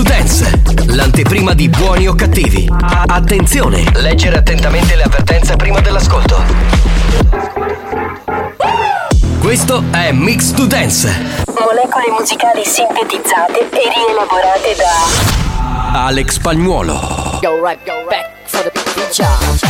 To Dance, l'anteprima di buoni o cattivi. Attenzione, leggere attentamente le avvertenze prima dell'ascolto. Questo è Mix to Dance. Molecole musicali sintetizzate e rielaborate da Alex Spagnuolo. Go right, go back for the big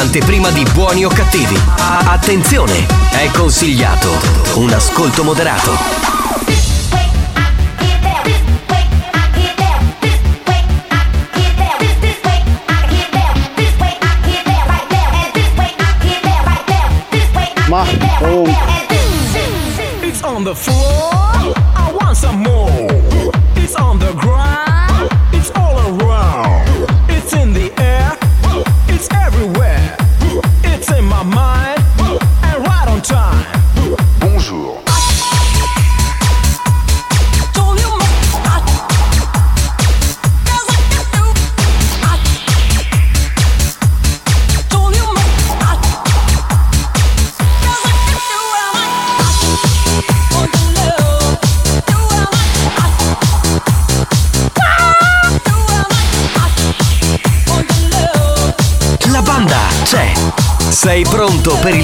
L'anteprima di buoni o cattivi. Attenzione, è consigliato un ascolto moderato. Ma comunque. It's on the floor. Sei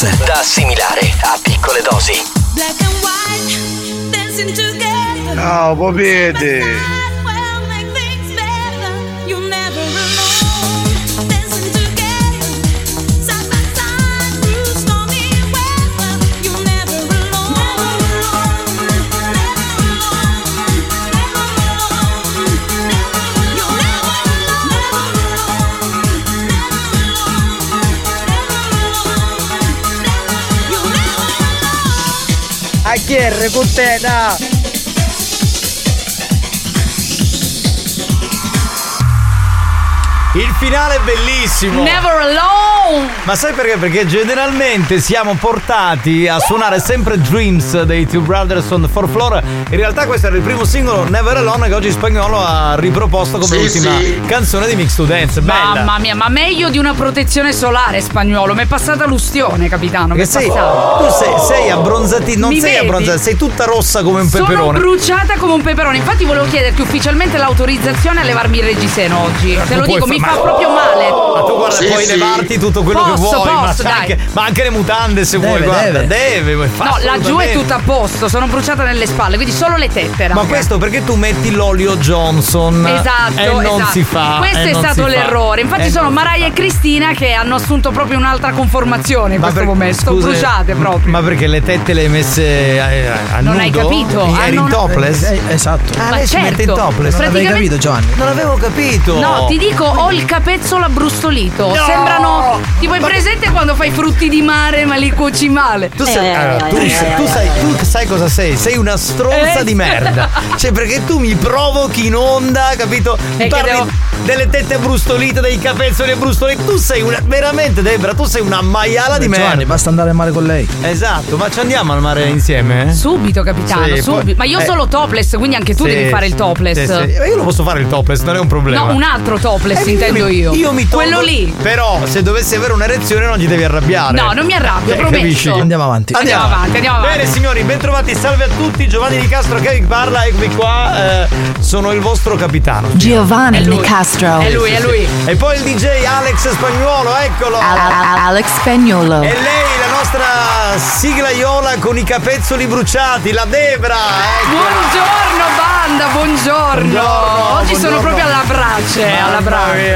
Dance, da assimilare a piccole dosi. Black and white, dancing together. Ciao, popete. Never A Il finale è bellissimo. Never alone! Ma sai perché? Perché generalmente siamo portati a suonare sempre Dreams dei Two Brothers on the Fourth Floor. In realtà questo era il primo singolo Never Alone che oggi Spagnolo ha riproposto come Sì, ultima sì. canzone di Mix to Dance. Bella. Mamma mia, ma meglio di una protezione solare spagnolo. Mi è passata l'ustione, capitano. Mi Che sei, passata. tu sei, sei abbronzati, non Mi sei vedi? abbronzata, sei tutta rossa come un Sono peperone. bruciata come un peperone. Infatti, volevo chiederti ufficialmente l'autorizzazione a levarmi il reggiseno oggi. Te lo dico, fa- mi mi fa proprio male. Ma tu guarda, Sì, puoi sì. levarti tutto quello Posso, che vuoi, ma, posso, dai. anche, ma anche le mutande se Deve, vuoi, guarda, deve. deve. No, laggiù è tutto a posto, sono bruciata nelle spalle, quindi solo le tette. Ma questo perché tu metti l'olio Johnson Esatto, e non esatto. si fa. Questo e è stato l'errore. Infatti Eh, sono Mariah e Cristina che hanno assunto proprio un'altra conformazione in Ma questo per- momento. Sono scusa, bruciate proprio. Ma perché le tette le hai messe eh, a Non nudo? hai capito? Eri Hanno in topless? Eh, esatto. Ah, Ma certo. mette in topless? Non avevi capito, Giovanni? Non avevo capito. No, ti dico, ho il capezzolo abbrustolito. No! Sembrano. Tipo, hai presente quando fai frutti di mare ma li cuoci male? Tu sai, allora, tu, sai- tu sai, tu sai cosa sei? Sei una stronza Eh. di merda. Cioè, perché tu mi provochi in onda, capito? Mi parli devo- delle tette brustolite, dei capezzoli brustoliti. Tu sei una. Veramente, Debra, tu sei una maiala di Giovanni, merda. basta andare al mare con lei. Esatto, ma ci andiamo al mare insieme? Subito, capitano, Sì, subito. poi- Ma io eh. solo topless, quindi anche tu Sì, devi fare il topless. sì, Io lo posso fare il topless, non è un problema. No, un altro topless, Eh, intendo io. Io mi tolgo- Quello lì. Però, se dovessi avere un'erezione, non ti devi arrabbiare. No, non mi arrabbio, Eh, promesso. capisci? Andiamo avanti. Andiamo avanti, andiamo avanti. Bene signori, bentrovati, salve a tutti, Giovanni Di Castro che vi parla, eccomi qua, eh, sono il vostro capitano. Giovanni È lui. Nicastro. È lui, è lui. E poi il DJ Alex Spagnuolo, eccolo! Al- Al- Alex Spagnolo. E lei, la nostra siglaiola con i capezzoli bruciati, la Debra! ecco. Buongiorno banda, buongiorno. Buongiorno, Oggi sono buongiorno. proprio alla brace, alla brace.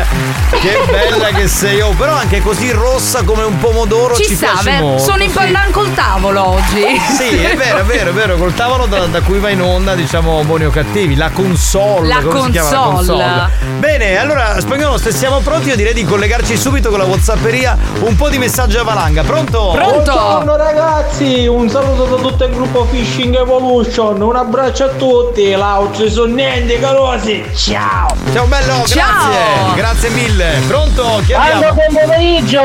Che bella che sei, oh, però anche così rossa come un pomodoro ci, Ci sta, piace molto. sono in sì. pandan col tavolo oggi. Sì, è vero, è vero, è vero, col tavolo da, da cui va in onda, diciamo, buoni o cattivi, la console. La come si chiama? La console. console. Bene, allora, spagnolo, se siamo pronti, io direi di collegarci subito con la Whatsapperia, un po' di messaggi a valanga. Pronto? Pronto? ragazzi, un saluto da tutto il gruppo Fishing Evolution, un abbraccio a tutti, sono niente carosi, ciao! Ciao bello, Ciao. grazie, grazie mille. Pronto? Chi abbiamo? buon pomeriggio!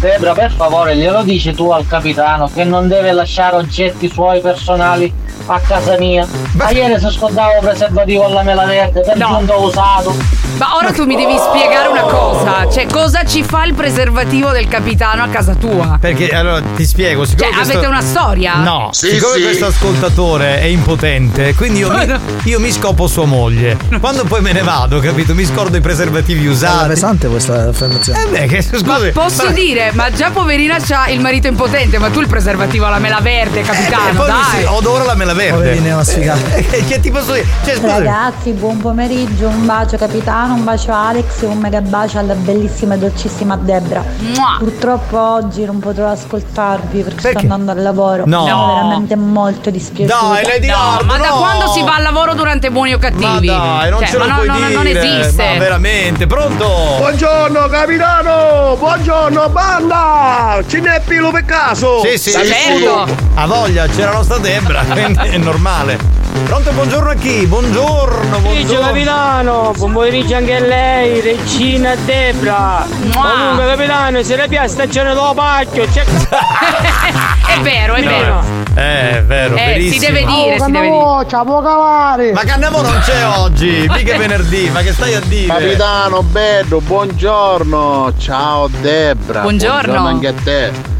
Debra, per favore, glielo dici tu al capitano che non deve lasciare oggetti suoi personali a casa mia. Ma ieri si scordava preservativo alla mela verde, per No. giunto usato. Ma ora tu mi devi spiegare una cosa. Cioè, cosa ci fa il preservativo del capitano a casa tua? Perché allora ti spiego, siccome Cioè, questo- avete una storia? No, Sì, siccome sì. questo ascoltatore è impotente, quindi io mi, io mi scopo sua moglie. Quando poi me ne vado, capito? Mi scordo i preservativi usati. Pesante questa affermazione. Eh beh, che scusi. Ma posso ma- dire, ma già poverina c'ha il marito impotente, ma tu il preservativo alla mela verde, Eh, capitano, poi mi dai. si- odora la mela verde. Poverine, una sfigata. Eh, che ti posso dire? Cioè. Ragazzi, buon pomeriggio, un bacio capitano, un bacio Alex e un mega bacio alla bellissima e dolcissima Debra. Mua. Purtroppo oggi non potrò ascoltarvi perché, Perché? sto andando al lavoro. No. Sono veramente molto dispiaciuta. Dai, Lady No, Hard, ma da no. quando si va al lavoro durante buoni o Ma cattivi? dai, non Cioè, ce lo ma puoi no, no, dire. non esiste. Ma veramente, pronto? Buongiorno capitano! Buongiorno banda! Ce n'è pilo per caso! Sì, sì, Certo. Ha voglia, c'è la nostra Debra, quindi è normale. Pronto, buongiorno a chi? Buongiorno, buongiorno. capitano, buon pomeriggio anche a lei, regina Debra. Comunque capitano, se le piace stagione dello pacchio, c'è è vero, è vero. Eh, è vero, Eh, si deve dire, si deve dire. può cavare. Ma Cannavo non c'è oggi, mica venerdì, ma che stai a dire? Capitano bello, buongiorno! Ciao Debra! Buongiorno. anche a te!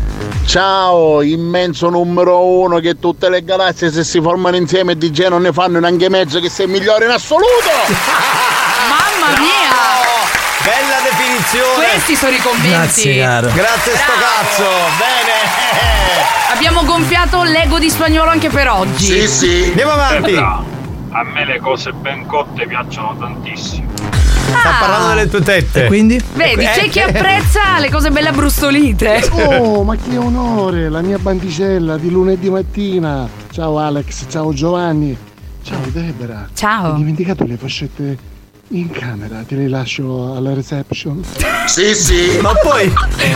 Ciao, immenso numero uno che tutte le galassie se si formano insieme di G non ne fanno neanche mezzo che sei migliore in assoluto! Mamma mia! Bella definizione. Questi sono i convinti. Grazie, caro. Grazie sto cazzo. Bene. Abbiamo gonfiato l'ego di spagnolo anche per oggi. Sì, sì! Andiamo avanti. A me le cose ben cotte piacciono tantissimo. Sta Ah. parlando delle tue tette. E quindi? Vedi, Eh, c'è chi che- apprezza le cose belle abbrustolite. Oh, ma che onore! La mia bandicella di lunedì mattina. Ciao Alex, ciao Giovanni. Ciao Debra. Ciao. Ho dimenticato le fascette in camera, te le lascio alla reception. Sì, sì! Ma poi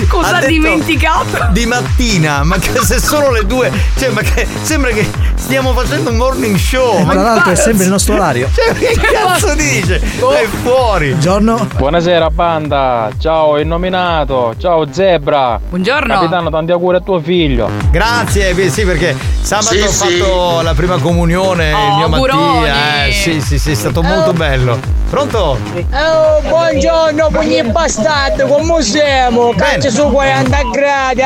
Cosa ha ha detto dimenticato? Di mattina, ma che se sono le due, cioè, ma che sembra che stiamo facendo un morning show. Ma Tra l'altro è sempre il nostro orario. Cioè, che cazzo dice? Oh. È fuori. Buongiorno. Buonasera banda, ciao il nominato, ciao Zebra. Buongiorno. Capitano, tanti auguri a tuo figlio. Grazie, beh, sì, perché sabato Sì, ho sì. fatto la prima comunione, Oh, il mio. Mattia. Eh, sì, sì, sì, è stato molto bello. Pronto? Oh, buongiorno, pugni bastardi, come siamo? Bene. su 40 gradi.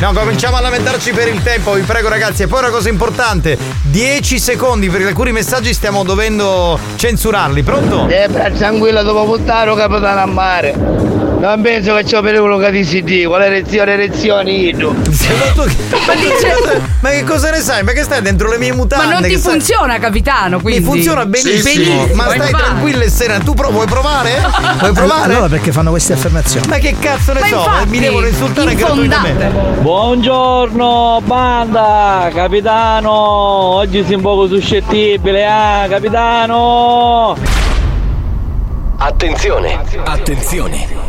No, cominciamo a lamentarci per il tempo, vi prego ragazzi. E poi una cosa importante, scusate, 10 secondi perché alcuni messaggi stiamo dovendo censurarli. Pronto? Debra, tranquilla, dopo buttare capitano a mare. Non penso che c'è un pericolo che ti si dica, quale erezione, io. Ma, dice- ma che cosa ne sai? Ma che stai dentro le mie mutande? Ma non ti funziona, capitano, quindi. Mi funziona benissimo. Benissimo. Ma Vuoi stai tranquilla e serena. Tu pro- vuoi provare? Vuoi provare? Allora perché fanno queste affermazioni? Ma che cazzo ne Ma so? infatti, Mi devono insultare infondate. gratuitamente. Buongiorno banda, capitano, oggi sei un poco suscettibile, ah, capitano! Attenzione, attenzione.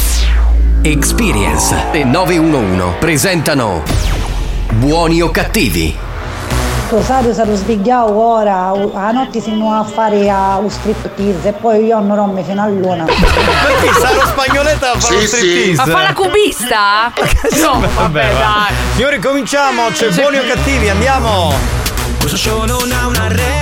Experience e 911 presentano Buoni o cattivi? Rosario sarò svegliato ora, a notte si andiamo a fare a un striptease e poi io non romme fino a luna. Perché sarò spagnoletta a fare Sì, lo striptease? Ma fa la cubista? No, vabbè, va. dai. Signori, cominciamo. C'è buoni o cattivi, andiamo. Questo show non ha una regola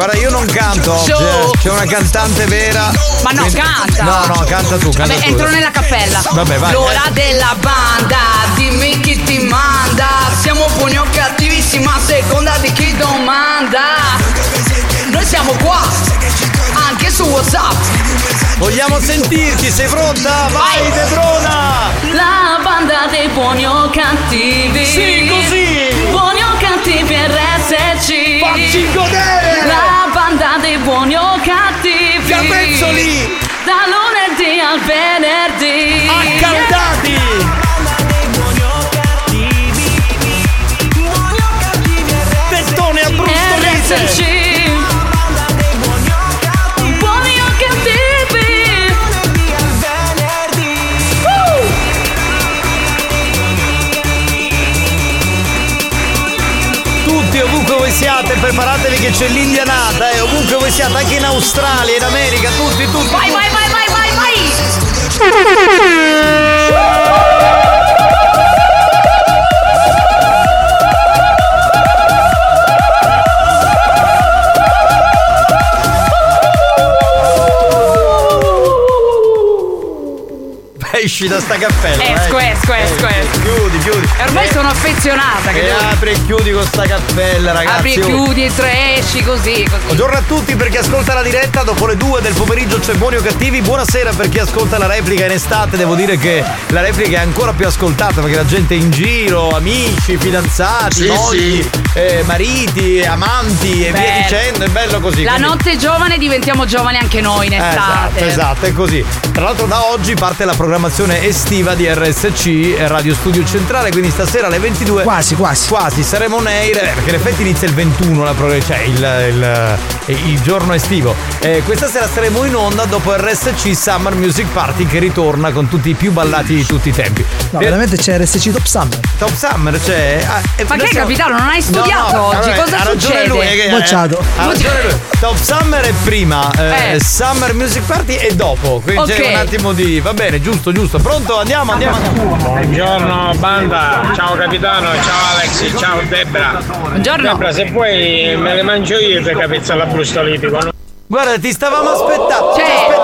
Guarda, io non canto. Show. C'è, c'è una cantante vera. Ma no, canta. No, no, canta tu, canta Vabbè, tu. entro nella cappella. Vabbè, vai. L'ora della banda, dimmi chi ti manda. Siamo buoni o cattivissima, a seconda di chi domanda. Noi siamo qua, anche su WhatsApp. Vogliamo sentirci, sei pronta? Vai, Debrona! La banda dei buoni o cattivi. Sì, così. Buoni o cattivi RSC. Facci godere. La banda dei buoni o cattivi. Capezzoli. Da lunedì al venerdì. Accaldati. Siate, preparatevi che c'è l'indianata, eh, ovunque voi siate, anche in Australia, in America, tutti, tutti. Vai, vai, vai, vai, vai, vai! Esci da sta cappella. Esco, eh. esco, esco, Eh, esco. Chiudi, chiudi. E ormai Eh, sono affezionata. Che E devo- apri e chiudi con sta cappella, ragazzi. Apri e Oh. chiudi, entra e esci così, così. Buongiorno a tutti per chi ascolta la diretta, dopo le 2 del pomeriggio c'è buoni o cattivi, buonasera per chi ascolta la replica in estate, devo dire che la replica è ancora più ascoltata perché la gente è in giro, amici, fidanzati, Sì, mogli, sì. eh, mariti, amanti e via Bello. dicendo, è bello così. La quindi- notte giovane diventiamo giovani anche noi in Eh, estate. Esatto, esatto, è così. Tra l'altro da oggi parte la programmazione estiva di RSC, eh, Radio Studio Centrale, quindi stasera alle 22. Quasi, quasi. Quasi, saremo on air, eh, perché in effetti inizia il 21, la pro- cioè il, il- il- il giorno estivo. Eh, questa sera saremo in onda dopo RSC Summer Music Party che ritorna con tutti i più ballati di tutti i tempi. No, Eh, veramente c'è RSC Top Summer. Top Summer c'è. ah, e Ma che, siamo- capitano, non hai studiato No, no, oggi? allora, Cosa ha ragione succede? lui, che- Bocciato. ha ragione lui. Top Summer è prima, eh, Eh. Summer Music Party è dopo. Quindi Ok. c'è un attimo di. Va bene, giusto, giusto. Pronto? Andiamo, andiamo. Buongiorno banda, ciao capitano, ciao Alex, ciao Debra. Buongiorno. Debra, se vuoi me le mangio io per capezzare brustoliti. Con... Guarda, ti stavamo aspettando. Cioè-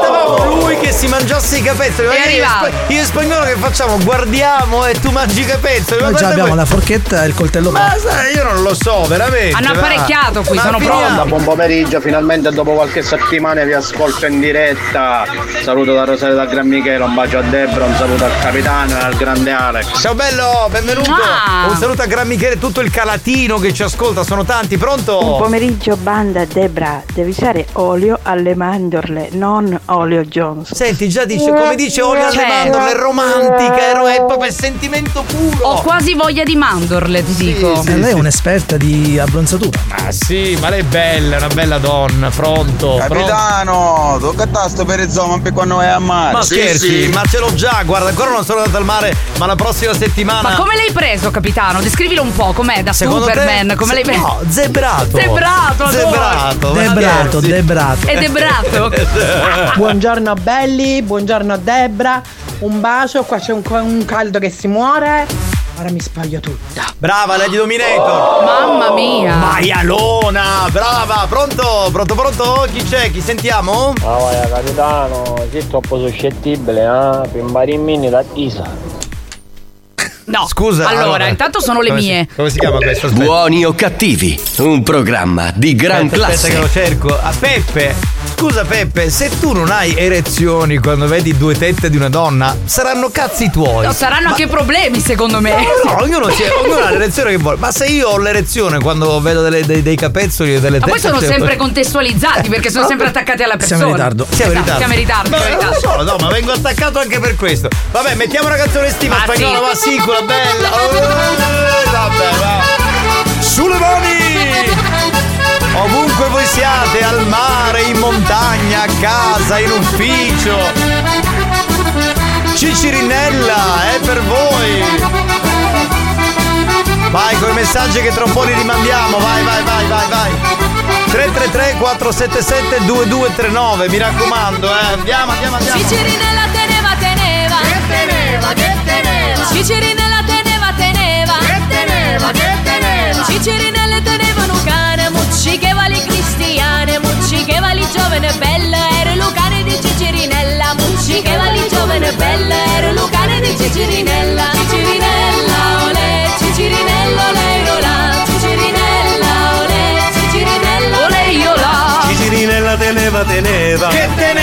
Lui che si mangiasse i capezzoli. E arrivato. spa- Io e spagnolo che facciamo? Guardiamo e tu mangi i capezzoli. Ma Noi già abbiamo voi- la forchetta e il coltello Ma sai, io non lo so, veramente. Hanno va. apparecchiato qui, Ma sono pronti. Buon pomeriggio, finalmente dopo qualche settimana vi ascolto in diretta. Saluto da Rosario da Gran Michele, un bacio a Debra, un saluto al capitano e al grande Alex. Ciao bello, benvenuto. Mua. Un saluto a Gran Michele e tutto il calatino che ci ascolta, sono tanti, pronto? Buon pomeriggio banda Debra, devi usare olio alle mandorle, non olio Oreo Jones. Senti, già dice, come dice olio alle Cioè- mandorle, è romantica, è, ro- è proprio il sentimento puro. Ho quasi voglia di mandorle, ti dico. Eh, lei è un'esperta di abbronzatura. Ma sì, ma lei è bella, è una bella donna, pronto. Capitano, tocca a tasto per il zoma per quando vai a mare. Ma scherzi, ma ce l'ho già, guarda, ancora non sono andato al mare, ma la prossima settimana. Ma come l'hai preso, capitano? Descrivilo un po', com'è? Da Secondo te- Superman, come l'hai preso? no, zebrato. Zebrato. Zebrato. Debrato, debrato. Ed è brato. Buongiorno belli, buongiorno Debra. Un bacio, qua c'è un, un caldo che si muore. Ora mi spaglio tutta. Brava, Lady Dominator. Mamma mia. Maialona, brava, pronto, pronto, pronto? Chi c'è? Chi sentiamo? Ah, vai, capitano, sei troppo suscettibile, eh? Pimbare in mini da tisa. No. Scusa. Allora, intanto sono le come si- mie. come si chiama questo? Aspetta. Buoni o cattivi, un programma di gran Aspetta, aspetta che lo classe. cerco. A Peppe. Scusa Peppe, se tu non hai erezioni quando vedi due tette di una donna, saranno cazzi tuoi. No, saranno Ma- anche problemi, secondo me. No, no, ognuno, si- ognuno ha l'erezione che vuole. Ma se io ho l'erezione quando vedo delle- dei, dei capezzoli e delle Ma tette. poi sono cioè- sempre contestualizzati perché sono sempre attaccati alla persona. Siamo in ritardo. Siamo in Esatto, ritardo. Siamo in ritardo. Ma non lo so, no, ma vengo attaccato anche per questo. Vabbè, mettiamo una canzone estiva Ma spagnola, sì. ma sì, quella bella. Oh, vabbè, va. Sulle mani! Ovunque voi siate, al mare, in montagna, a casa, in ufficio. Cicirinella, è per voi. Vai con i messaggi che tra un po' li rimandiamo, vai, vai, vai, vai, vai. 333 477 2239, mi raccomando, eh. Andiamo, andiamo, andiamo. Cicirinella teneva, teneva. Che teneva, che teneva. Cicirinella teneva, teneva. Che teneva, che teneva. Cicirinelle tenevano un cane, muccicheva le cristiane, muccicheva li giovane bella, era Lucane di Cicirinella, muccicheva li giovane bella, era Lucane di Cicirinella. Cicirinella, olè, Cicirinella, olè, olà, Cicirinella, olè, Cicirinella, olè, olà. Cicirinella teneva teneva Che teneva,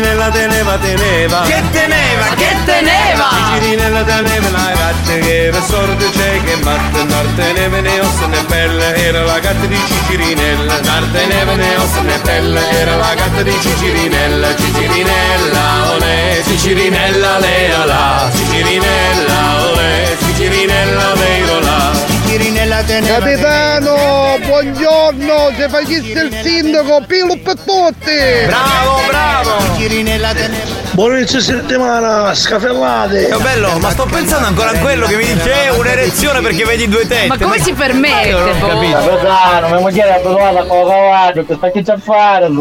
teneva Cicirinella teneva teneva. Che teneva, che teneva! Cicirinella teneva la gatta che per sorte c'è che matta Non teneva né ossa né pelle. Era la gatta di Cicirinella Non teneva né ossa né pelle. Era la gatta di Cicirinella Cicirinella olè. Cicirinella lea là Cicirinella olè. Cicirinella vero. Cirinella Capitano, buongiorno, se facesse il sindaco, pilo per tutti! Bravo, bravo! Buon inizio settimana, scafellate Che bello, ma sto pensando ancora a quello che mi dice "Eh, un'erezione perché vedi due tette. Ma come si permette, Io non ho boh? capito. Capitano, mia moglie è abituata con la cavallo, che sta che c'è a fare?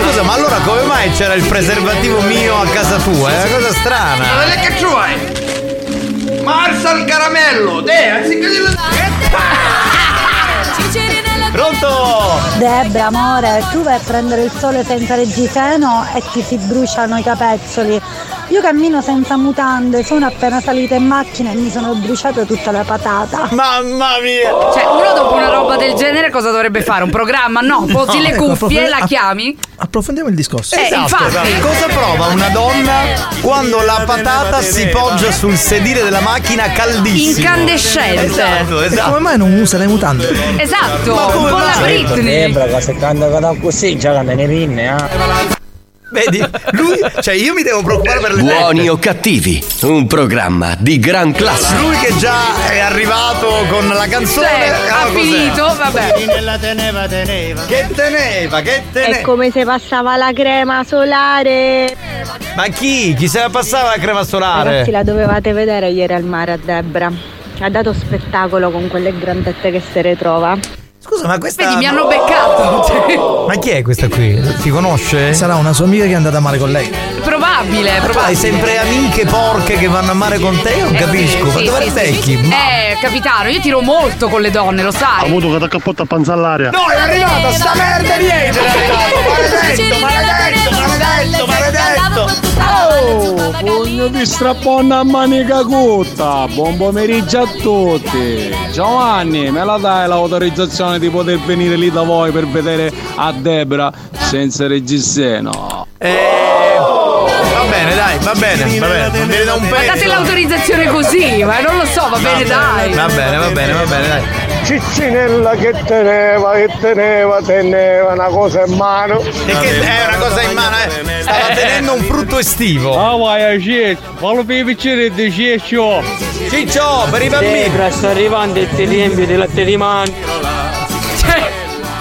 Scusa, ma allora come mai c'era il preservativo mio a casa tua? È una cosa strana. Guarda che c'hai? Marsa al caramello, te, anziché dirlo. Pronto? Debra, amore, tu vai a prendere il sole senza reggiseno e ti si bruciano i capezzoli. Io cammino senza mutande, sono appena salita in macchina e mi sono bruciata tutta la patata. Mamma mia! Cioè, uno dopo una roba del genere cosa dovrebbe fare? Un programma? No, posi No, le ecco, cuffie, la chiami. Approfondiamo il discorso. Eh, Esatto, infatti. esatto. Cosa prova una donna quando la patata si poggia sul sedile della macchina caldissimo? Incandescente. Esatto, E esatto. come mai non usa le mutande? Esatto, Ma come un po' la? Britney. che se canta così già canta ne pinne, eh. Vedi, lui, cioè io mi devo preoccupare per le Buoni tette. o cattivi, un programma di gran classe. Lui che già è arrivato con la canzone. Cioè, ah, ha finito, vabbè. Cirinella teneva teneva Che teneva, che teneva. come se passava la crema solare. Ma chi? Chi se la passava la crema solare? Ragazzi, la dovevate vedere ieri al mare a Debra. Ha dato spettacolo con quelle grandette che si ritrova. Scusa, ma questa. Vedi, mi hanno beccato. Cioè, Ma chi è questa qui? Ti conosce? Sarà una sua amica che è andata a mare con lei. probabile, Tu hai probabile. sempre amiche porche che vanno a mare con te? Io non capisco. Ma Sì, dove sì, le sì. becchi? Ma- Eh, capitano, io tiro molto con le donne, lo Ha sai. avuto che ti cappotta a panza all'aria. No, è arrivata sta merda di Angel! È arrivato! Maledetto, maledetto, maledetto, maledetto! Oh, pugno di strapponna a manica corta. Buon pomeriggio a tutti. Giovanni, me la dai l'autorizzazione di poter venire lì da voi per vedere a Debra senza reggiseno? Eh, va bene, dai, va bene, va bene. Non viene da un Ma date pezzo. l'autorizzazione così, ma non lo so, va bene, dai. Va bene, va bene, va bene, dai. Ciccinella che teneva, che teneva, teneva una cosa in mano. E che è una cosa in mano, eh? Stava tenendo un frutto estivo. Ah vai a Ciccio, fallo per i piccini di Ciccio. Ciccio, per i bambini. Debra sta arrivando e ti riempie di latte di mano.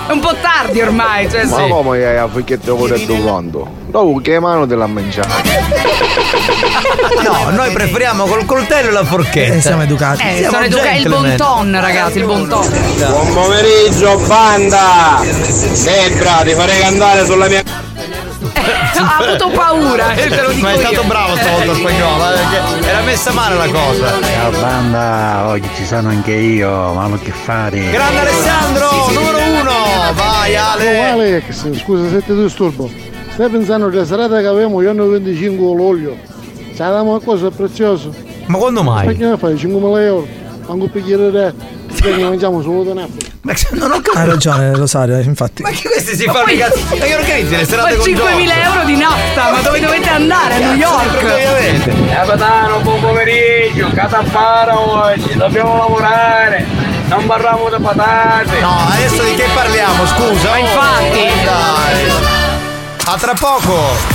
È un po' tardi ormai, cioè Ma sì. come hai a che devo detto quando? Dopo che mano te l'ha mangiata? No, noi preferiamo col coltello e la forchetta. Eh, siamo educati. Eh, Siamo sono educati. Il bon ton, ragazzi, il bon ton. Buon pomeriggio, banda! Debra, ti farei cantare sulla mia. Ha avuto paura, eh, te lo dico Ma è stato io. bravo stavolta spagnolo, eh, perché era messa male la cosa. Ciao banda, oggi ci sono anche io, ma che fare? Grande Alessandro, numero uno! Vai Oh, Ale! Alex, scusa se ti disturbo. Stai pensando che la serata che abbiamo io ne 25 l'olio? Ci diamo qualcosa di prezioso? Ma quando mai? Perché ne fai 5.000 euro? Anche un bicchiere di perché mangiamo solo da Napoli. Ma non ho Hai ragione, Rosario, infatti. Ma che questi si Ma fanno i cazzi? Ma che organizzi le serate Ma con 5.000 euro di nafta, ma dove dovete andare? A New York? Capitano, buon pomeriggio, catapara oggi, dobbiamo lavorare, non parliamo di patate. No, adesso di che parliamo, scusa? Ma oh, infatti. Dai. A tra poco!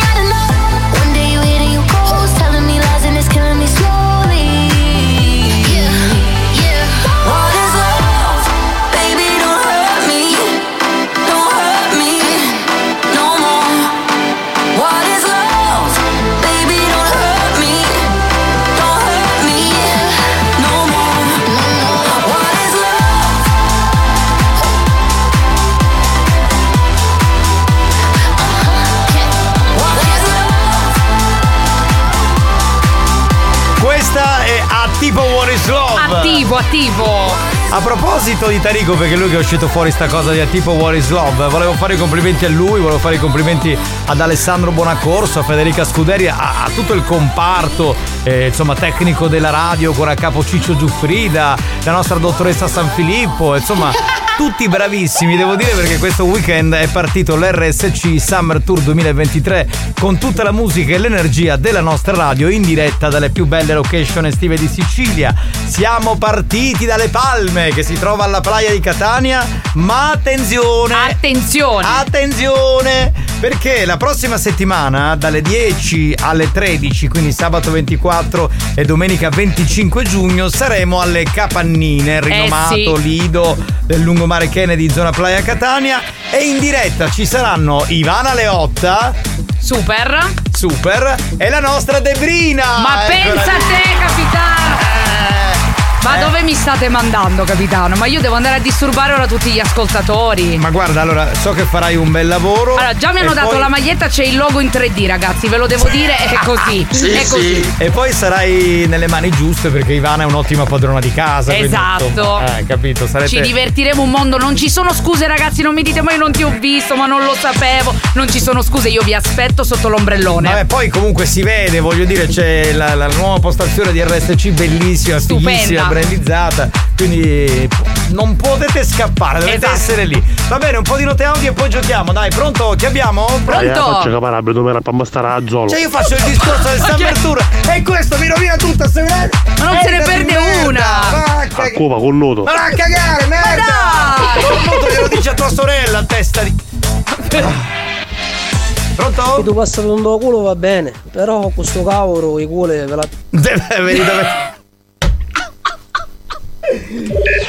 Attivo. A proposito di Tarico, perché lui che è uscito fuori sta cosa di a tipo What is Love, volevo fare i complimenti a lui, volevo fare i complimenti ad Alessandro Bonaccorso, a Federica Scuderi, a, a tutto il comparto, eh, insomma, tecnico della radio, con a capo Ciccio Giuffrida, la nostra dottoressa San Filippo, insomma. Tutti bravissimi, devo dire, perché questo weekend è partito l'RSC Summer Tour 2023 con tutta la musica e l'energia della nostra radio in diretta dalle più belle location estive di Sicilia. Siamo partiti dalle Palme, che si trova alla playa di Catania, ma attenzione! Attenzione! Attenzione! Perché la prossima settimana, dalle 10 alle 13, quindi sabato 24 e domenica 25 giugno, saremo alle Capannine, rinomato sì. lido del lungomare Kennedy, zona Playa Catania. E in diretta ci saranno Ivana Leotta. Super. Super. E la nostra Debrina. Ma pensa a te, capitano! Ma Eh. dove mi state mandando, capitano? Ma io devo andare a disturbare ora tutti gli ascoltatori. Ma guarda, allora, so che farai un bel lavoro. Allora, già mi hanno dato poi- la maglietta, c'è il logo in 3D, ragazzi, ve lo devo dire, è così. è così. E poi sarai nelle mani giuste perché Ivana è un'ottima padrona di casa. quindi, Esatto. insomma, eh, capito? Sarete... Ci divertiremo un mondo, non ci sono scuse ragazzi, non mi dite ma io non ti ho visto, ma non lo sapevo. Non ci sono scuse, io vi aspetto sotto l'ombrellone. Vabbè, poi comunque si vede, voglio dire, c'è la, la nuova postazione di RSC bellissima, Stupenda. Brandizzata. Quindi non potete scappare, dovete Esatto. essere lì. Va bene, un po' di note audio e poi giochiamo. Dai, pronto? Chi abbiamo? Faccio capare a dove era per mostrare a Zolo. Cioè io faccio il discorso del Summer Tour e questo mi rovina tutto, se Ma non se ne perde una. A Cuba con nudo. Ma a cagare, merda! Col glielo dice a tua sorella, testa di. Pronto? Se tu passi per un tuo culo va bene, però con questo cavolo i culo ve la. Dove.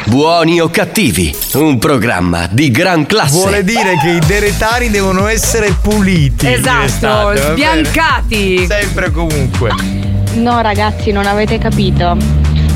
Buoni o cattivi, un programma di gran classe. Vuole dire che i deretari devono essere puliti. Esatto, sbiancati. Sempre e comunque. No ragazzi, non avete capito.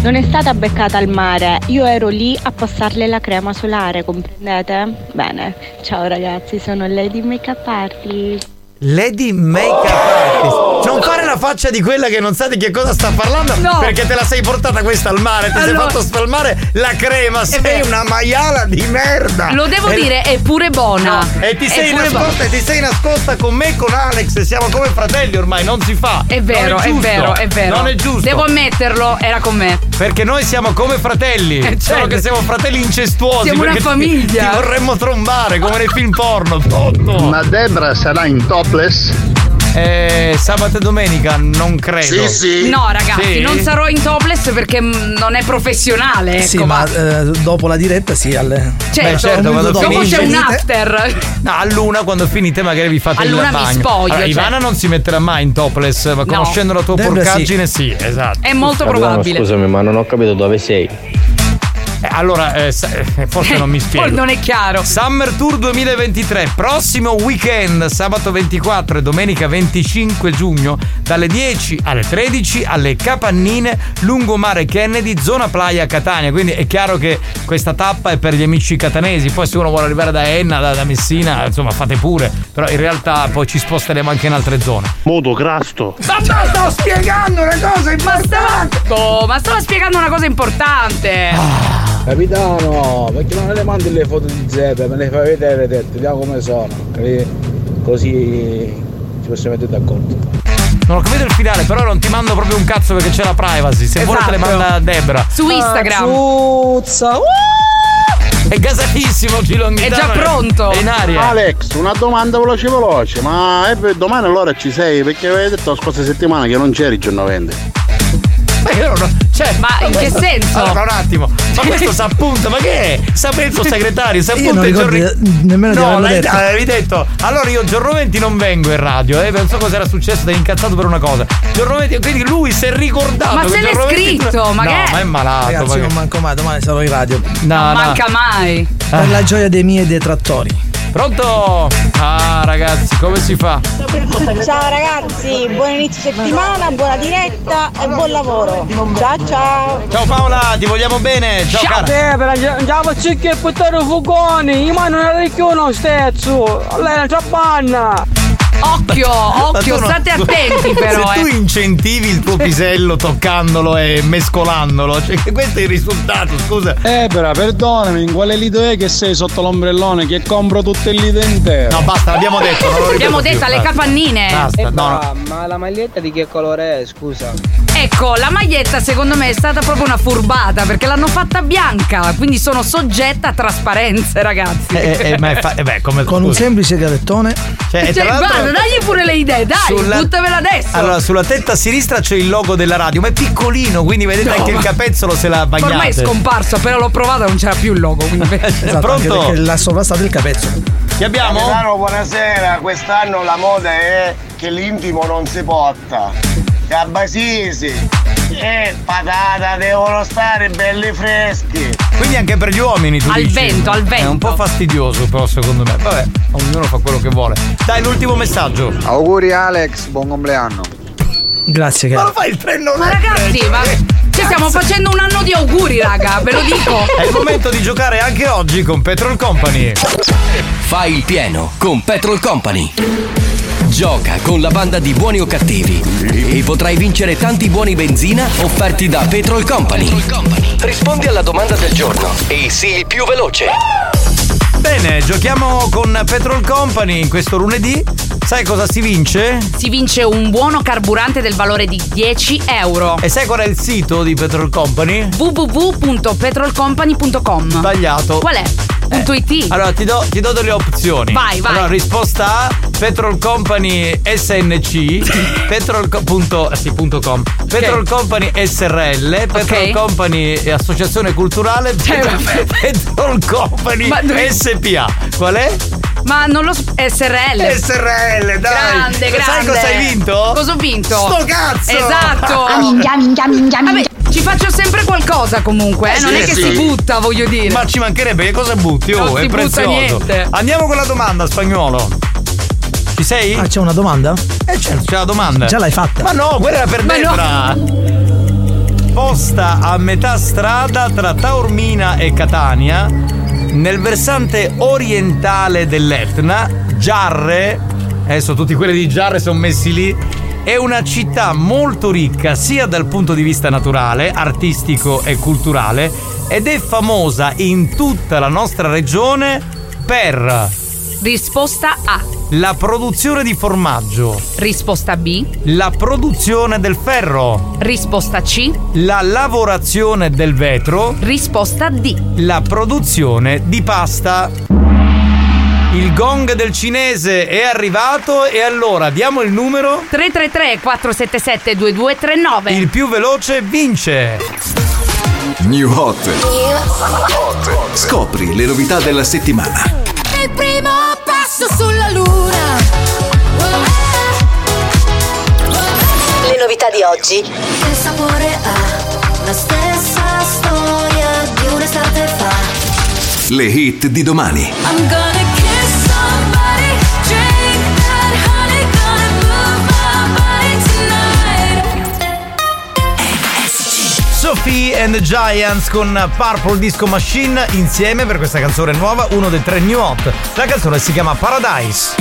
Non è stata beccata al mare, io ero lì a passarle la crema solare, comprendete? Bene, ciao ragazzi, sono Lady Makeup Artist. Lady Makeup Artist. Non fare la faccia di quella che non sa di che cosa sta parlando. No. Perché te la sei portata questa al mare. Ti sei Allora- fatto spalmare la crema. Sei una maiala di merda. Lo devo E- dire, è pure buona. E ti È sei pure nascosta, e ti sei nascosta con me e con Alex. Siamo come fratelli ormai, non si fa. È vero, è, giusto. vero, è vero. Non è giusto. Devo ammetterlo, era con me. Perché noi siamo come fratelli. Eh, Solo certo. che siamo fratelli incestuosi. Siamo una perché ti- famiglia. Ti, vorremmo trombare come nei film porno. Tutto. Ma Debra sarà in topless? Eh, sabato e domenica non credo. No, ragazzi, Sì? non sarò in topless perché non è professionale. Ecco, sì, ma eh, dopo la diretta sì, alle. Certo, Beh, certo, un quando dopo dopo c'è un after. No, a luna quando finite magari vi fate A il luna mi bagno. spoglio, Allora, cioè. Ivana non si metterà mai in topless, ma conoscendo la tua Debra porcaggine sì, esatto. È molto Capitano, probabile. Scusami, ma non ho capito dove sei. Eh, allora, eh, eh, forse non mi spiego. Non è chiaro. Summer Tour 2023, prossimo weekend, sabato 24 e domenica 25 giugno, dalle 10 alle 13 alle Capannine, lungomare Kennedy, zona Playa Catania. Quindi è chiaro che questa tappa è per gli amici catanesi. Poi se uno vuole arrivare da Enna, da, da Messina, insomma, fate pure. Però in realtà poi ci sposteremo anche in altre zone. Modo crasto. Ma sto spiegando una cosa importante. Ma stavo spiegando una cosa importante. Capitano, perché non le mandi le foto di Zeppe, me le fai vedere te, vediamo come sono. Così ci possiamo mettere d'accordo. Non ho capito il finale, però non ti mando proprio un cazzo perché c'è la privacy. Se vuole te le Esatto. manda Debra. Su Instagram. Zuzza. È gasatissimo Gilonghitano. È già pronto. È in aria. Alex, una domanda veloce veloce, ma eh, domani allora ci sei? Perché avevi detto la scorsa settimana che non c'eri il giorno 20. Ma io non ho- cioè, Ma in che senso? Allora, un attimo. Ma questo si appunta, ma che è? Sapete il suo segretario, si Io appunta non i ricordo giorni. nemmeno No, l'hai detto. avevi detto. Allora io il giorno 20 non vengo in radio, eh, non so cosa era successo, ti hai incazzato per una cosa. Il giorno 20, quindi lui si è ricordato. Ma se il l'è giorno 20 scritto, ma no, che ma è malato. Ragazzi, ma io che- non manco mai, domani sarò in radio. No, non no. manca mai. Per la gioia dei miei detrattori. Pronto? Ah, ragazzi, come si fa? Ciao ragazzi, buon inizio settimana, buona diretta e buon lavoro. Ciao ciao. Ciao Paola, ti vogliamo bene. Ciao, cara. Debra, andiamo a cercare il puttano fugoni, io ma non era più uno stesso, lei è una. Occhio, occhio, tu non- state attenti però, Se tu eh. incentivi il tuo pisello toccandolo e mescolandolo, cioè che questo è il risultato, scusa. Eh, però, perdonami, in quale lido è che sei sotto l'ombrellone che compro tutto il lido intero? No, basta, l'abbiamo detto, non lo Abbiamo detto alle capannine. Basta, no, no. Ah, ma la maglietta di che colore è, scusa? Ecco, la maglietta secondo me è stata proprio una furbata perché l'hanno fatta bianca, quindi sono soggetta a trasparenze, ragazzi. Eh, eh, ma è fa- eh, beh, come Con un scusa. semplice gavettone. Cioè, Cioè, tra l'altro- guarda, dagli pure le idee, dai, Sulla- buttamela adesso. Allora, sulla tetta sinistra c'è il logo della radio, ma è piccolino, quindi vedete No, anche il ma- capezzolo se l'ha bagnato. Ormai è scomparso, appena l'ho provato non c'era più il logo. Quindi... Esatto, Pronto? l'ha sovrastato il capezzolo. Chi abbiamo? Capitano, buonasera. Quest'anno la moda è che l'intimo non si porta. Cabasisi e patata devono stare belli freschi. Quindi anche per gli uomini tu Al dici? vento, al vento. È un po' fastidioso però secondo me. Vabbè, ognuno fa quello che vuole. Dai, l'ultimo messaggio. Auguri Alex, buon compleanno. Grazie, Ma caro. lo fai il 3 Ma ragazzi, ma cioè, stiamo facendo un anno di auguri, raga, ve lo dico. È il momento di giocare anche oggi con Petrol Company. Fai il pieno con Petrol Company. Gioca con la banda di buoni o cattivi e potrai vincere tanti buoni benzina offerti da Petrol Company. Rispondi alla domanda del giorno e sii il più veloce. Bene, giochiamo con Petrol Company in questo lunedì. Sai cosa si vince? Si vince un buono carburante del valore di 10 euro. E sai qual è il sito di Petrol Company? www.petrolcompany.com Sbagliato. Qual è? .it. Allora ti do, ti do delle opzioni. Vai, vai. Allora, risposta A, Petrol Company SNC, Petrol co- punto- sì, punto com, Petrol Company SRL, Petrol Company eh, Associazione Culturale, Petrol, Petrol Company dove- SPA. Qual è? Ma non lo so. SRL. SRL, dai. Grande, grande. Sai cosa hai vinto? Cosa ho vinto? Sto cazzo! Esatto. Ah, minchia, minchia, minchia, Vabbè, minchia. Ci faccio sempre qualcosa comunque, eh, non Sì, è che sì. si butta, voglio dire. Ma ci mancherebbe, che cosa butti? Oh, Non è si butta prezioso. niente. Andiamo con la domanda, spagnolo. Ci sei? Ah, c'è una domanda? Eh certo, c'è la domanda. Già l'hai fatta. Ma no, quella era per Ma no. Posta a metà strada tra Taormina e Catania, nel versante orientale dell'Etna, Giarre, adesso tutti quelli di Giarre sono messi lì, è una città molto ricca sia dal punto di vista naturale, artistico e culturale ed è famosa in tutta la nostra regione per Risposta A. la produzione di formaggio, Risposta B. la produzione del ferro, Risposta C. la lavorazione del vetro, Risposta D. la produzione di pasta. Il gong del cinese è arrivato e allora diamo il numero. 333 477 2239. Il più veloce vince. New Hot. Scopri le novità della settimana. Il primo passo sulla luna. Le novità di oggi. Che sapore ha la stessa storia di un'estate fa. Le hit di domani. I'm gonna Sophie and the Giants con Purple Disco Machine insieme per questa canzone nuova, uno dei tre new hot. La canzone si chiama Paradise.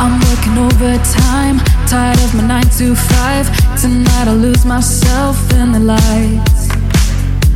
I'm working overtime, tired of my 9 to 5. Tonight I'll lose myself in the lights.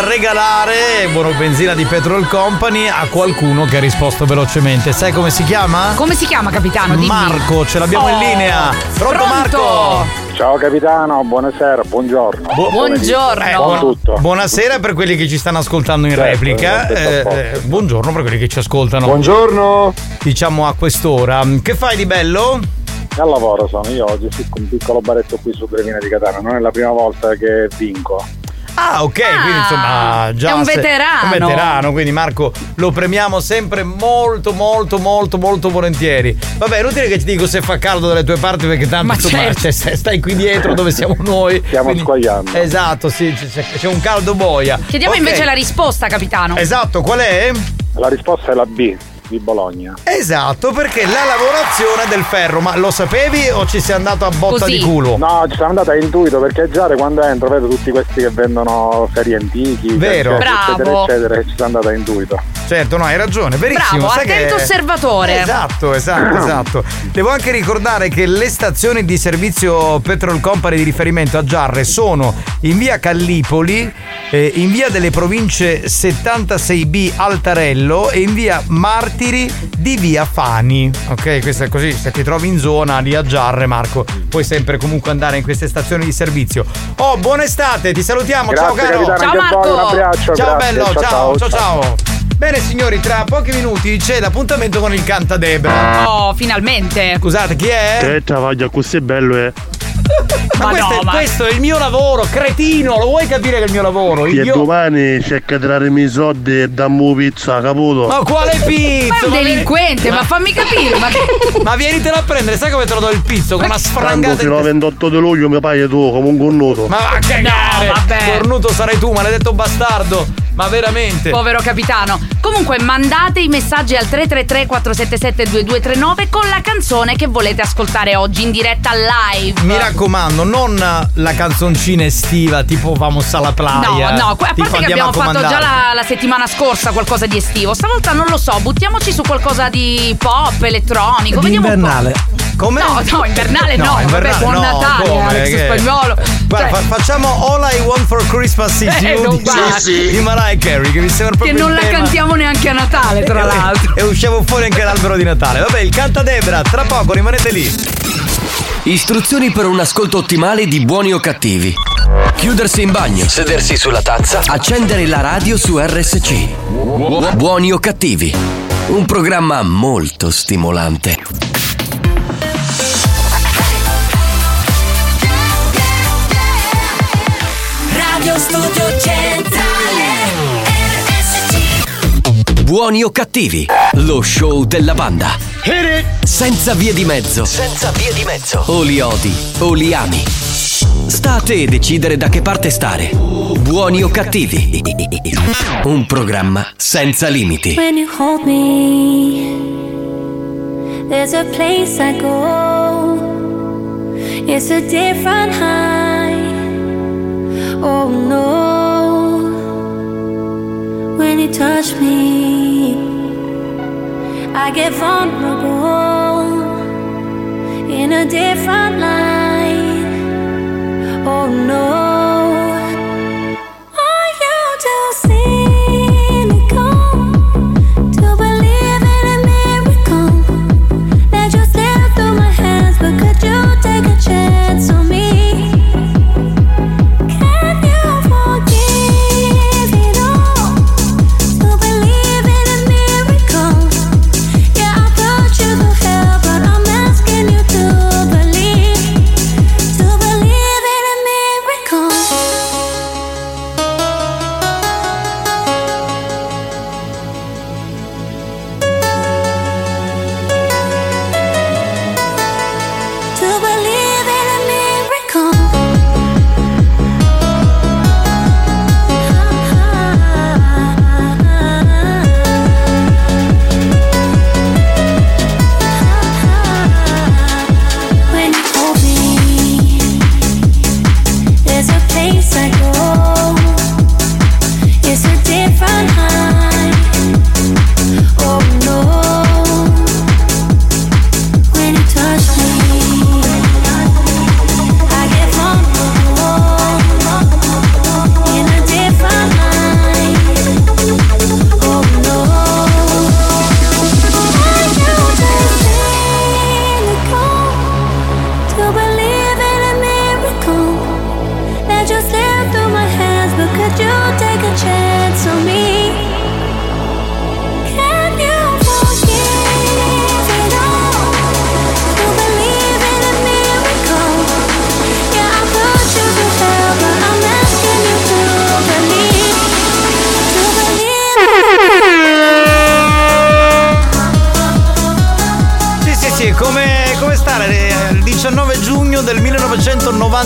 da regalare, buono benzina di Petrol Company a qualcuno che ha risposto velocemente. Sai come si chiama? Come si chiama, capitano? Dimmi. Marco, ce l'abbiamo in Oh, linea. Pronto, pronto? Marco? Ciao capitano, buonasera, buongiorno. Bu- Buongiorno. Eh, Buon tutto. Buonasera per quelli che ci stanno ascoltando in Certo, replica. Eh, eh, buongiorno per quelli che ci ascoltano. Buongiorno. Diciamo a quest'ora. Che fai di bello? Al lavoro sono io con un piccolo baretto qui su Grevina di Catania. Non è la prima volta che vinco. Ah, ok, quindi insomma già è un se- veterano. un veterano, quindi Marco lo premiamo sempre molto, molto, molto, molto volentieri. Vabbè, è inutile che ti dico se fa caldo dalle tue parti perché tanto Ma insomma, certo. cioè, stai stai qui dietro dove siamo noi. Stiamo squagliando. Esatto, sì, c'è, c'è- un caldo boia. Chiediamo Ok. invece la risposta, capitano. Esatto, qual è? La risposta è la B di Bologna. Esatto, perché la lavorazione del ferro, ma lo sapevi o ci sei andato a botta di culo? No, ci sono andata a intuito perché già quando entro vedo tutti questi che vendono ferri antichi, Vero. eccetera, Bravo. eccetera, e ci sono andata a intuito. Certo, no, hai ragione, verissimo. Bravo, sai attento che- osservatore. Esatto, esatto, esatto. Devo anche ricordare che le stazioni di servizio Petrol Company di riferimento a Giarre sono in via Callipoli, eh, in via delle province 76B Altarello e in via Martiri di via Fani. Ok, questo è così. Se ti trovi in zona lì a Giarre, Marco, puoi sempre comunque andare in queste stazioni di servizio. Oh, buona estate, ti salutiamo. ciao Grazie, caro. capitano, Ciao, anche a voi, un Marco. abbraccio, Ciao grazie, bello, ciao, ciao, ciao, ciao. ciao. Bene signori, tra pochi minuti c'è l'appuntamento con il Cantadebra. Oh, finalmente. Scusate, chi è? Che travaglio così bello è. Ma, Ma questo, no, è, ma- questo è il mio lavoro, cretino, lo vuoi capire che è il mio lavoro? Che Io... domani cerca di darmi i soldi e dammi pizza, caputo? Ma quale pizzo? Ma è un Ma vieni- delinquente, ma fammi capire. Ma che... Ma vienitelo a prendere, sai come te lo do il pizzo? Con una sfrangata fino al 28 di luglio mi paghi tu come un connuto. Ma va a cagare! No, vabbè. Cornuto sarai tu, maledetto bastardo! Ma veramente! Povero capitano. Comunque mandate i messaggi al 333 477 2239 con la canzone che volete ascoltare oggi in diretta live. Mi raccomando, non la canzoncina estiva tipo Vamos alla playa. No, no, a parte che abbiamo fatto già la, la settimana scorsa qualcosa di estivo. Stavolta non lo so, buttiamoci su qualcosa di pop, elettronico. Di Vediamo un po'. invernale. Come? No, no, invernale no. invernale Vabbè, buon no, Natale, come? Alex Che- Spagnolo. Guarda, Cioè, fa- facciamo All I Want for Christmas is Eh, You non di, sì, sì. di Mariah Carey, che mi sembra che proprio non il la tema. cantiamo neanche a Natale, tra l'altro. E usciamo fuori anche l'albero di Natale. Vabbè, il canta Debra, tra poco rimanete lì. Istruzioni per un ascolto ottimale di buoni o cattivi. Chiudersi in bagno. Sedersi sulla tazza. Accendere la radio su RSC. Buoni o cattivi. Un programma molto stimolante. Radio Studio Centrale RSC Buoni o cattivi. Lo show della banda. Senza vie di mezzo. Senza vie di mezzo. O li odi o li ami. Sta a te decidere da che parte stare. Buoni o cattivi. Un programma senza limiti. When you hold me There's a place I go It's a different high Oh no When you touch me I get vulnerable In a different light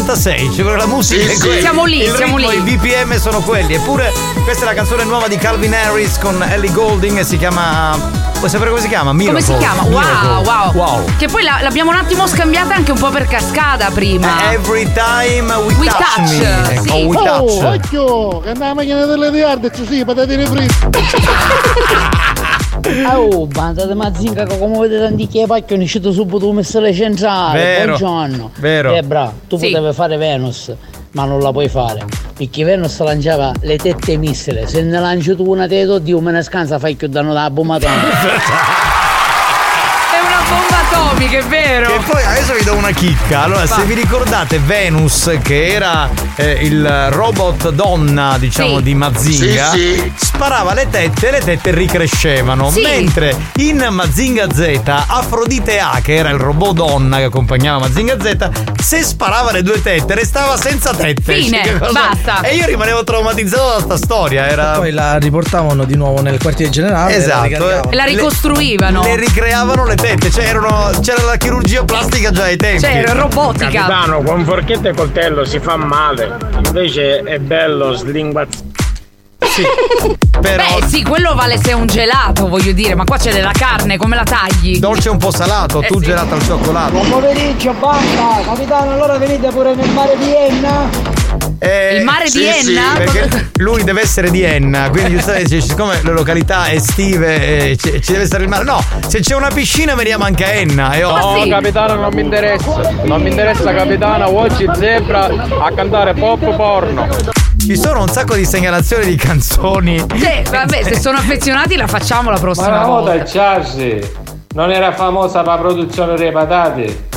1996, cioè la musica Sì, sì. Siamo lì, il siamo ritmo, lì. I BPM sono quelli. Eppure questa è la canzone nuova di Calvin Harris con Ellie Golding e si chiama. Vuoi sapere come si chiama? Come Miracle. si chiama? Wow, wow. Wow. Che poi la- l'abbiamo un attimo scambiata anche un po' per cascata prima. Every time we, We touch, touch, me. sì. Oh, we Oh, touch. occhio, che andava la macchina delle diarde, ci sì, patatine fritte. Oh, banda di Mazinga che come vedete antichi pacchi è uscito subito un messere centrale. Vero, Buongiorno. vero. Eh bra, tu Sì. potevi fare Venus, ma non la puoi fare. Perché Venus lanciava le tette missile. Se ne lanci tu una teto, Dio me ne scansa, fai più danno da bombatona. È una bomba atomica, è vero. Che poi adesso vi do una chicca. Allora, se Va. vi ricordate Venus, che era eh, il robot donna, diciamo, Sì. di Mazinga, Sì, sì. Sparava le tette e le tette ricrescevano. Sì. Mentre in Mazinga Z, Afrodite A, che era il robot donna che accompagnava Mazinga Z, se sparava le due tette restava senza tette. Fine, cosa- basta. E io rimanevo traumatizzato da sta storia. Era. Poi la riportavano di nuovo nel quartiere generale. Esatto. e la la Le- ricostruivano. Le ricreavano le tette, cioè erano, c'era la chirurgia plastica già ai tempi. Cioè, era robotica. Capitano, con forchetta e coltello si fa male. Invece è bello slinguazzare. Sì. Però Beh, sì, quello vale se è un gelato, voglio dire, ma qua c'è della carne, come la tagli? dolce un po' salato, Eh tu sì. gelato al cioccolato. Buon pomeriggio, banda! Capitano, allora venite pure nel mare di Enna. Eh, Il mare di sì, sì, Enna? Perché lui deve essere di Enna, quindi giustamente siccome le località estive eh, ci, ci deve essere il mare. No, se c'è una piscina veniamo anche a Enna. E Ah, sì? capitano, non mi interessa. Non mi interessa, capitano. Oggi zebra a cantare pop porno. Ci sono un sacco di segnalazioni di canzoni. Sì, vabbè, se sono affezionati la facciamo la prossima volta. il Charsi non era famosa per la produzione dei patate.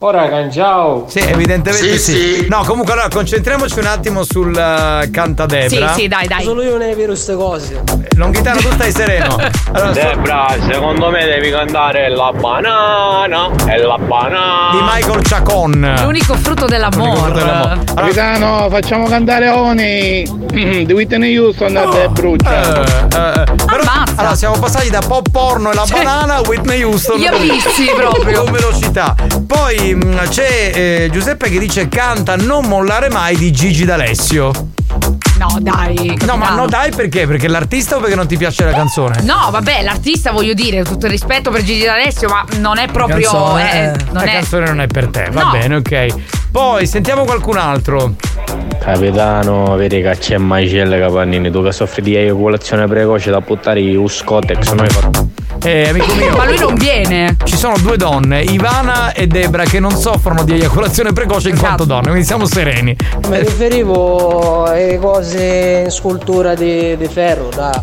Ora canciao. Sì, evidentemente sì. Sì, sì. No, comunque allora concentriamoci un attimo sul uh, cantadebra. Sì, sì, dai, dai. Solo io non è vero queste cose. Longhitano, tu stai sereno. Allora, Debra, secondo me devi cantare la banana e la banana. di Michael Chacon. L'unico frutto L'unico frutto dell'amore. dell'amore. Allora, Capitano, facciamo cantare Oni di Whitney Houston e brucia. Eh, eh, però, Ammazza. allora siamo passati da pop porno e la Cioè, banana a Whitney Houston gli abissi proprio. con velocità poi mh, c'è eh, Giuseppe che dice canta non mollare mai di Gigi D'Alessio No, dai. no ma no dai perché perché l'artista o perché non ti piace la canzone No, vabbè, l'artista voglio dire, tutto il rispetto per Gigi D'Alessio, ma non è proprio. Canzone, eh, eh. non la è. canzone non è per te va No. bene ok poi sentiamo qualcun altro Capitano, vedi che c'è Maicelle Capannini, tu che soffri di eiaculazione precoce da buttare i Scotex, noi fatto. Eh, amico mio Ma lui non viene. ci sono due donne Ivana e Debra che non soffrono di eiaculazione precoce in Esatto. quanto donne quindi siamo sereni Mi riferivo alle cose in scultura di, di ferro, da.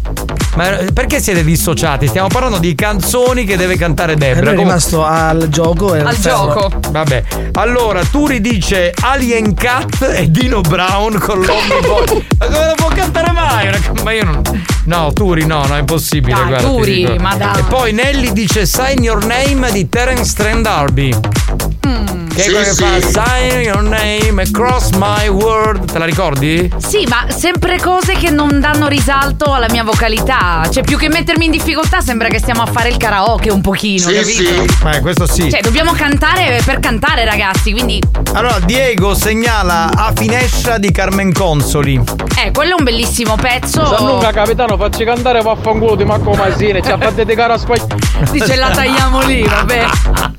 Ma eh, perché siete dissociati? Stiamo parlando di canzoni che deve cantare Debra è rimasto al gioco e Al ferro. gioco. Vabbè, allora Turi dice Alien Cat e Dino Brown con l'Omniboy. ma come lo può cantare mai? Ma io non. No, Turi, no, no, è impossibile. Dai, guarda, Turi, ma dai. E poi Nelly dice Sign Your Name di Terence Trent D'Arby. Mm. Che è Sì, quello che sì. fa Sign Your Name across my world. Te la ricordi? Sì, ma sempre cose che non danno risalto alla mia vocalità. Cioè, più che mettermi in difficoltà, sembra che stiamo a fare il karaoke un pochino, Sì, capito? sì. Eh, questo sì. Cioè, dobbiamo cantare per cantare, ragazzi. Quindi, Allora, Diego segnala A Finescia di Carmen Consoli. eh, quello è un bellissimo pezzo. Gianluca capitano facci cantare vaffanculo di Marco Masini ci ha fatto dedicare a spaghetti Dice la tagliamo lì, vabbè.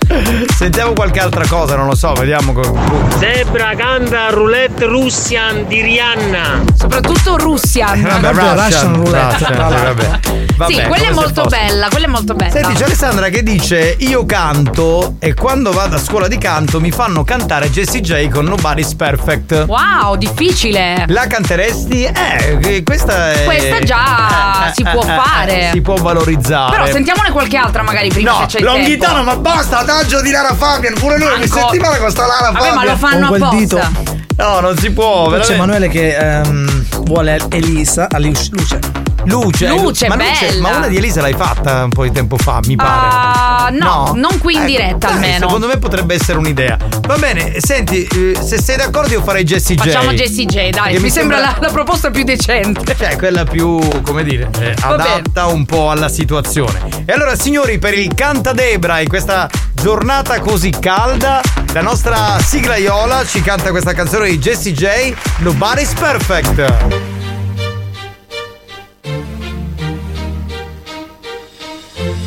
Sentiamo qualche altra cosa, non lo so, vediamo. co- Zebra canta roulette russian di Rihanna Soprattutto Russian. Vabbè, Proprio Russian roulette, Russian, sì, vabbè. Vabbè, sì, quella è molto fosse. bella, quella è molto bella. Senti, c'è Alessandra che dice: Io canto e quando vado a scuola di canto mi fanno cantare Jessie J con Nobody's Perfect. Wow, difficile. La canteresti? Eh, che questa è. Questa già si può fare. si può valorizzare. Però sentiamone qualche altra magari prima No, se c'è il Longhitano, ma basta, odaggio di Lara Fabian. Pure noi ogni Manco- settimana con sta Lara Vabbè, ma lo fanno Con quel apposta. dito. No, non si può. Poi c'è. Emanuele che ehm, vuole Elisa, a Luce. Luce, Luce, ma Luce, bella. ma una di Elisa l'hai fatta un po' di tempo fa, mi pare. Ah, no, non qui in Ecco, diretta dai, almeno. Secondo me potrebbe essere un'idea. Va bene, senti, eh, se sei d'accordo io farei Jessie J. Facciamo Jessie J, dai, Che mi, sembra, La, la proposta più decente. Cioè, quella più, come dire, eh, Va bene. adatta un po' alla situazione. E allora, signori, per il Cantadebra in questa giornata così calda, la nostra sigla Iola ci canta questa canzone di Jessie J, Nobody's Perfect.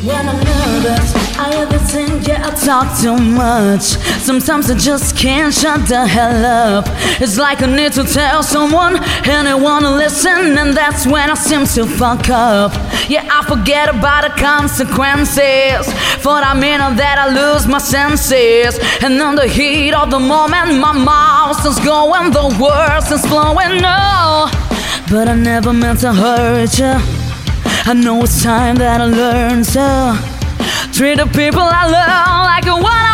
When I'm nervous, I overthink, yeah, I talk too much. Sometimes I just can't shut the hell up. It's like I need to tell someone, and wanna listen, and that's when I seem to fuck up. Yeah, I forget about the consequences. For a minute that I lose my senses. And in the heat of the moment, my mouth is going, the words is flowing. No, but I never meant to hurt you. I know it's time that I learn to treat the people I love like I wanna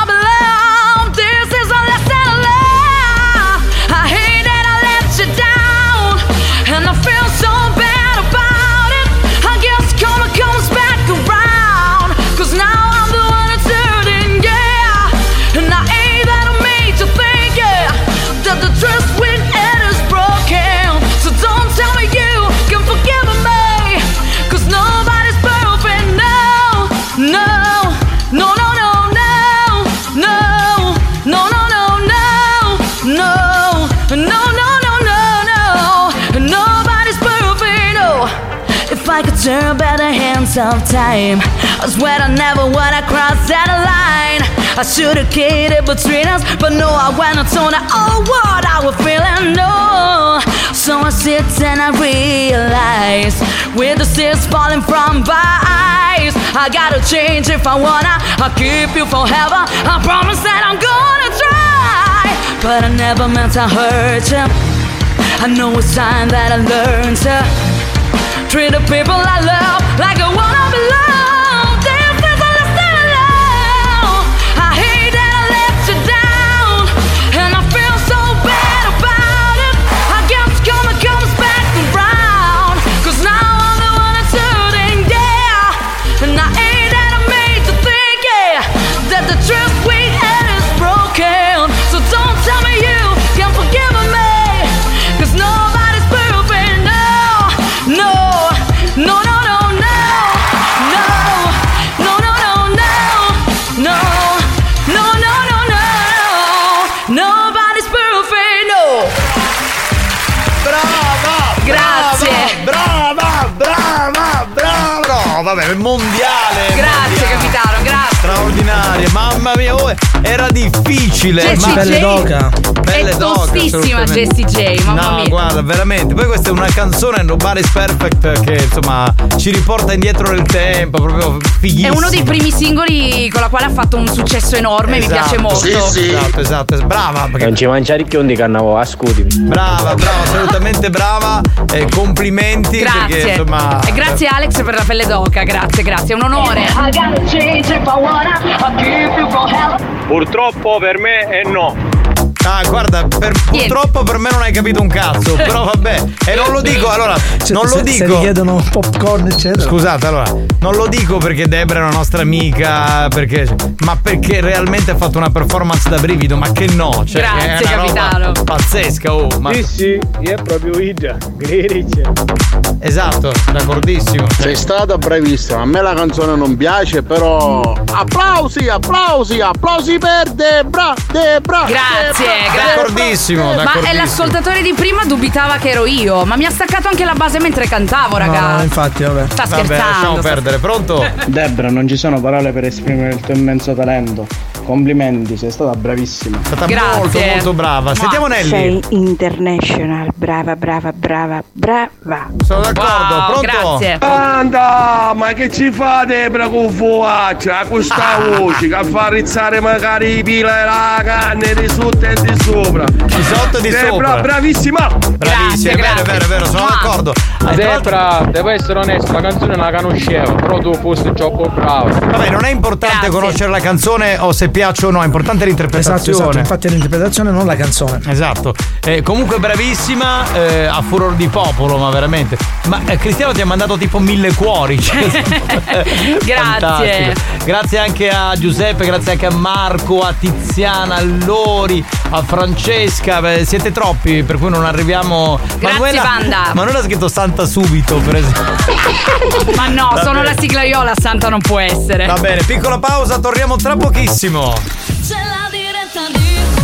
of time, I swear I never wanna cross that line. I should have catered between us, but no, I went and told her all what I was feeling. No, so I sit and I realize with the tears falling from my eyes, I gotta change if I wanna. I'll keep you forever. I promise that I'm gonna try, but I never meant to hurt you. I know it's time that I learn to treat the people I love like a one. Mondiale! Grazie, mondiale. capitano, grazie. Straordinaria, mamma era difficile. Jessie ma- J. Belle È d'oca, tostissima. Jessie J, mamma no, mia. guarda, veramente. Poi questa è una canzone Nobody's Perfect che insomma ci riporta indietro nel tempo, proprio È fighissima. uno dei primi singoli con la quale ha fatto un successo enorme, mi piace molto. Esatto, esatto, es- brava. perché- Non ci mangiare i chiondi cannavo, ascoltimi. Brava, brava, assolutamente brava. E complimenti perché Grazie. insomma. E grazie Alex per la pelle d'oca, grazie, grazie, è un onore. I gotta change if I wanna. I'll keep you forever. Purtroppo per me è no. Ah, guarda, per- purtroppo per me non hai capito un cazzo. Però vabbè. E non lo dico, allora. Cioè, non lo se, Se dico. richiedono popcorn, eccetera. Scusate, allora, non lo dico perché Debra è una nostra amica, perché, ma perché realmente ha fatto una performance da brivido, ma che no, cioè, Grazie, è una roba capitano. pazzesca, oh, ma... Sì, sì, è proprio Ida. Gririce. Esatto, d'accordissimo. Sei stata bravissima, a me la canzone non piace, però. Applausi, applausi, applausi per Debra, Debra. Grazie, grazie. D'accordissimo, Ma d'accordissimo. è l'ascoltatore di prima dubitava che ero io, ma mi ha staccato anche la base mentre cantavo, ragazzi. No, infatti, vabbè. Sta Vabbè, scherzando. lasciamo sta- perdere, pronto? Debra, non ci sono parole per esprimere il tuo immenso talento. Complimenti, sei stata bravissima. È stata molto, molto brava. Sentiamo Nelly. Sei international, brava, brava, brava, brava. Sono d'accordo, Wow, pronto? grazie. Anda, ma che ci fa Debra con fuaccia? Questa voce che fa rizzare magari i pila e la carne di sotto e di sopra. Di sotto e di Debra, sopra. bravissima! Bravissima, è vero, è vero, è vero, sono d'accordo. Tra l'altro- Debra, devo essere onesto, la canzone non la conoscevo, però tu fossi troppo bravo. Vabbè, non è importante conoscere la canzone o se piace o no, è importante Esatto, l'interpretazione. esatto, infatti è l'interpretazione, non la canzone. Esatto. Eh, comunque bravissima, eh, a furor di popolo, ma veramente. Ma eh, Cristiano ti ha mandato tipo mille cuori. cioè, fantastico. Grazie anche a Giuseppe, grazie anche a Marco, a Tiziana, a Lori, a Francesca. Beh, siete troppi, per cui non arriviamo. Grazie, Manuela, banda. Manuela ha scritto Santa subito, per esempio. Ma no, Va sono bene. la sigla Iola, Santa non può essere. Va bene, piccola pausa, torniamo tra pochissimo. C'è la diretta di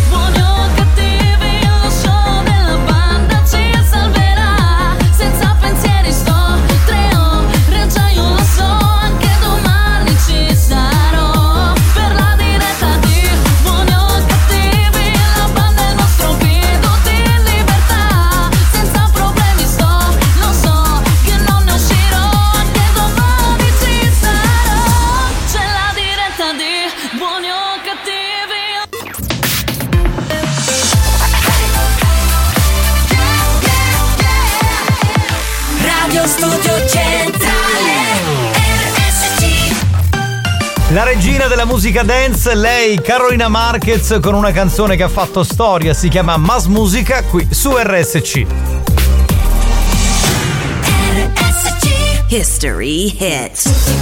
musica dance, lei Carolina Marquez con una canzone che ha fatto storia, si chiama Mas Musica qui su RSC. History hits.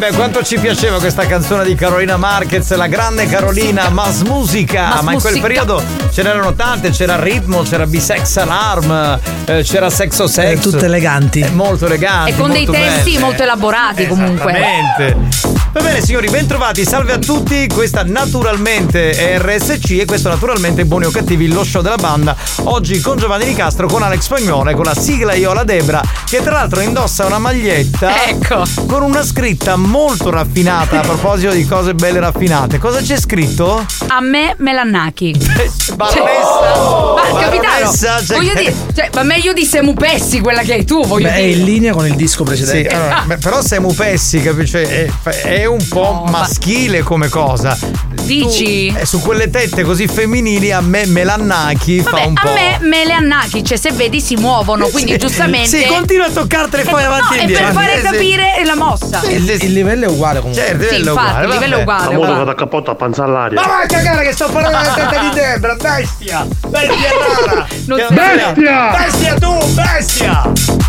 Beh, quanto ci piaceva questa canzone di Carolina Marquez, la grande Carolina Mas Musica, Mas ma in quel Musica. periodo ce n'erano tante, c'era Ritmo, c'era Bisex Alarm, eh, c'era Sexo Sex. Eh, tutte eleganti. molto eleganti. E con dei testi belle. molto elaborati comunque. Esattamente. Va bene signori, bentrovati, salve a tutti, questa naturalmente è RSC e questo naturalmente Buoni o Cattivi, lo show della banda. Oggi con Giovanni Di Castro, con Alex Spagnone, con la sigla Iola Debra, che tra l'altro indossa una maglietta Ecco. con una scritta molto raffinata a proposito di cose belle raffinate. Cosa c'è scritto? A me Melannaki. Baronessa. Ma capitano, cioè voglio che- dire, cioè, ma meglio di Semu Pessi quella che hai tu, voglio Beh, è dire. in linea con il disco Sì, precedente. allora, beh, però Semu Pessi, capisci? È, è un po' maschile come cosa. Dici? Tu, eh, su quelle tette così femminili a me Melannaki fa Vabbè, un po'. a me Melannaki, cioè se vedi si muovono, quindi Sì. giustamente. Sì, continua a toccartele poi Eh, avanti e no, indietro. è per fare sì. capire la mossa. Il, il livello è uguale comunque. Certo, il Sì, livello è infatti, uguale. il livello è uguale. A modo guarda. che ti cappotto a panza all'aria. Ma vai a cagare che sto parlando della testa di Debra, bestia! Bestia rara! Arrende. Bestia tu, bestia!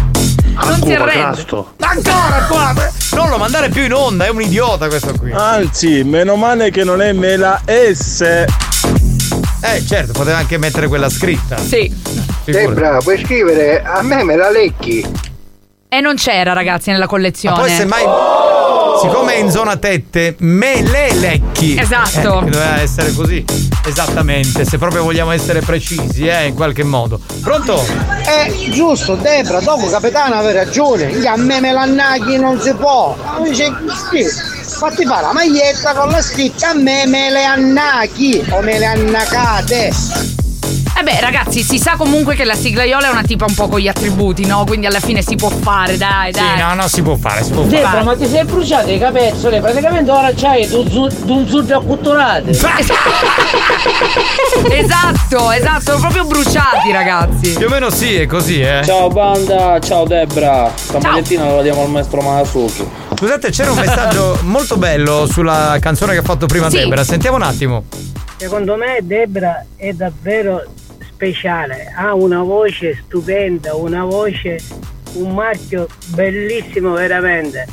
Non si arrende. Ancora qua! Non lo mandare più in onda, è un idiota questo qui. Anzi, meno male che non è mela S. Eh certo, poteva anche mettere quella scritta. Sì. Debra, puoi scrivere a me me la lecchi. E non c'era, ragazzi, nella collezione. Ma poi semmai. Siccome è in zona tette, me le lecchi. Esatto. Eh, doveva essere così. Esattamente, se proprio vogliamo essere precisi, eh, in qualche modo. Pronto? Eh, giusto, Debra, dopo capitano aveva ragione. Gli a me melannaghi non si può. Dice, sì, fatti fare la maglietta con la scritta a me mele annachi o mele annacate. Eh beh, ragazzi, si sa comunque che la siglaiola è una tipa un po' con gli attributi, no? Quindi alla fine si può fare, dai, dai. Sì, no, no, si può fare, si può Debra, fare. ma ti sei bruciato i capezzoli, praticamente ora c'hai un zu- un zucchero acculturato. Esatto, esatto, sono proprio bruciati, ragazzi. Più o meno sì, è così, eh. Ciao banda, ciao Debra. Stamattina la diamo al maestro Masuki. Scusate, c'era un messaggio molto bello sulla canzone che ha fatto prima Sì. Debra. Sentiamo un attimo. Secondo me Debra è davvero speciale, ha una voce stupenda, una voce, un marchio bellissimo veramente.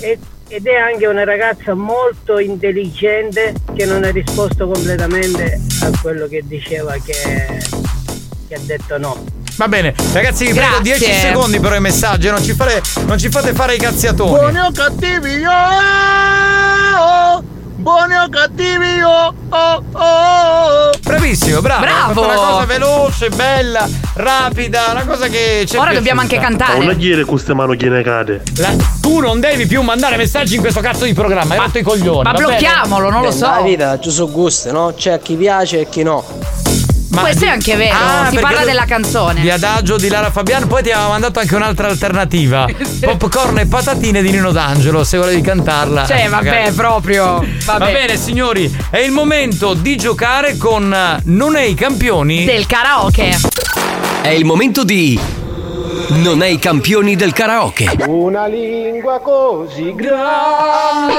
E- ed è anche una ragazza molto intelligente che non ha risposto completamente a quello che diceva che, che ha detto no. Va bene, ragazzi, vi Grazie. 10 secondi per i messaggi, non ci, fare- non ci fate fare i cazziatoni. Buoni o cattivi io! Buoni o cattivi io! Oh, oh. Bravissimo, bravo. Bravo. Fatto una cosa veloce, bella, rapida, una cosa che ci è Ora dobbiamo anche cantare. Non dire queste mani che ne cade. La- tu non devi più mandare messaggi in questo cazzo di programma, hai rotto i coglioni. ma va bene? blocchiamolo, non lo so. Nella vita ci sono gusti, no? C'è chi piace e chi no. Questo è anche vero, Ah, si parla della canzone. Di Adagio di Lara Fabiano, poi ti aveva mandato anche un'altra alternativa. Popcorn e patatine di Nino D'Angelo, se volevi cantarla. Cioè, vabbè, magari. proprio. Va Vabbè. bene, signori, è il momento di giocare con eh, Non è i campioni Del karaoke. È il momento di Non è i campioni del karaoke. Una lingua così grande.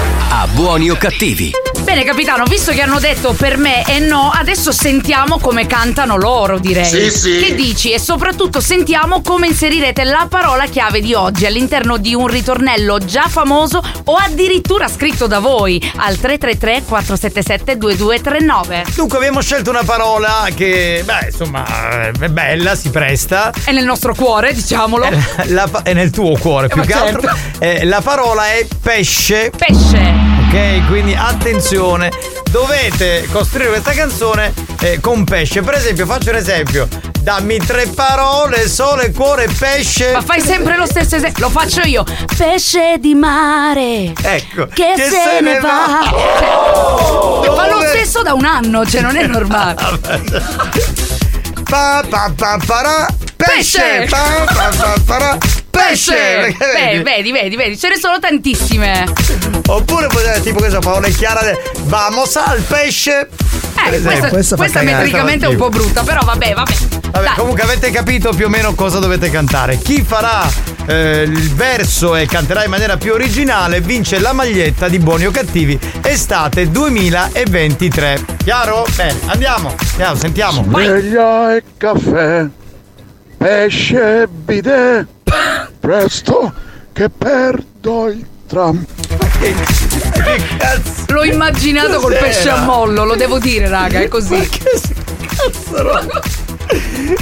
a buoni o cattivi. Bene, capitano, visto che hanno detto per me e no, adesso sentiamo come cantano loro, direi. Sì, sì. Che dici? E soprattutto sentiamo come inserirete la parola chiave di oggi all'interno di un ritornello già famoso o addirittura scritto da voi al 333 477 2239. Dunque abbiamo scelto una parola che, beh, insomma, eh, è bella, si presta. È nel nostro cuore, diciamolo. La pa- è nel tuo cuore, più ma che certo. altro. Eh, la parola è pesce. Pesce. Ok, quindi attenzione, dovete costruire questa canzone eh, con pesce. Per esempio, faccio un esempio. Dammi tre parole, sole, cuore, pesce. Ma fai sempre lo stesso esempio. Lo faccio io. Pesce di mare. Ecco. Che, se, ne va. Cioè, fa lo stesso da un anno, cioè non è normale. Pa, pa, pa, para, pesce. Pesce. Pa, pa, pa, para, pesce. Beh, vedi, vedi, vedi, ce ne sono tantissime. Oppure potete tipo questa parola chiara del Vamos al pesce. Eh, esempio. questa, questa metricamente è un po' brutta, però vabbè, vabbè. Vabbè, comunque avete capito più o meno cosa dovete cantare. Chi farà eh, il verso e canterà in maniera più originale vince la maglietta di Buoni o Cattivi estate 2023. Chiaro? Bene, andiamo. Andiamo, sentiamo. Sveglia e caffè, pesce e bidet, presto che perdo il tram. L'ho immaginato col pesce a mollo, lo devo dire, raga, è così.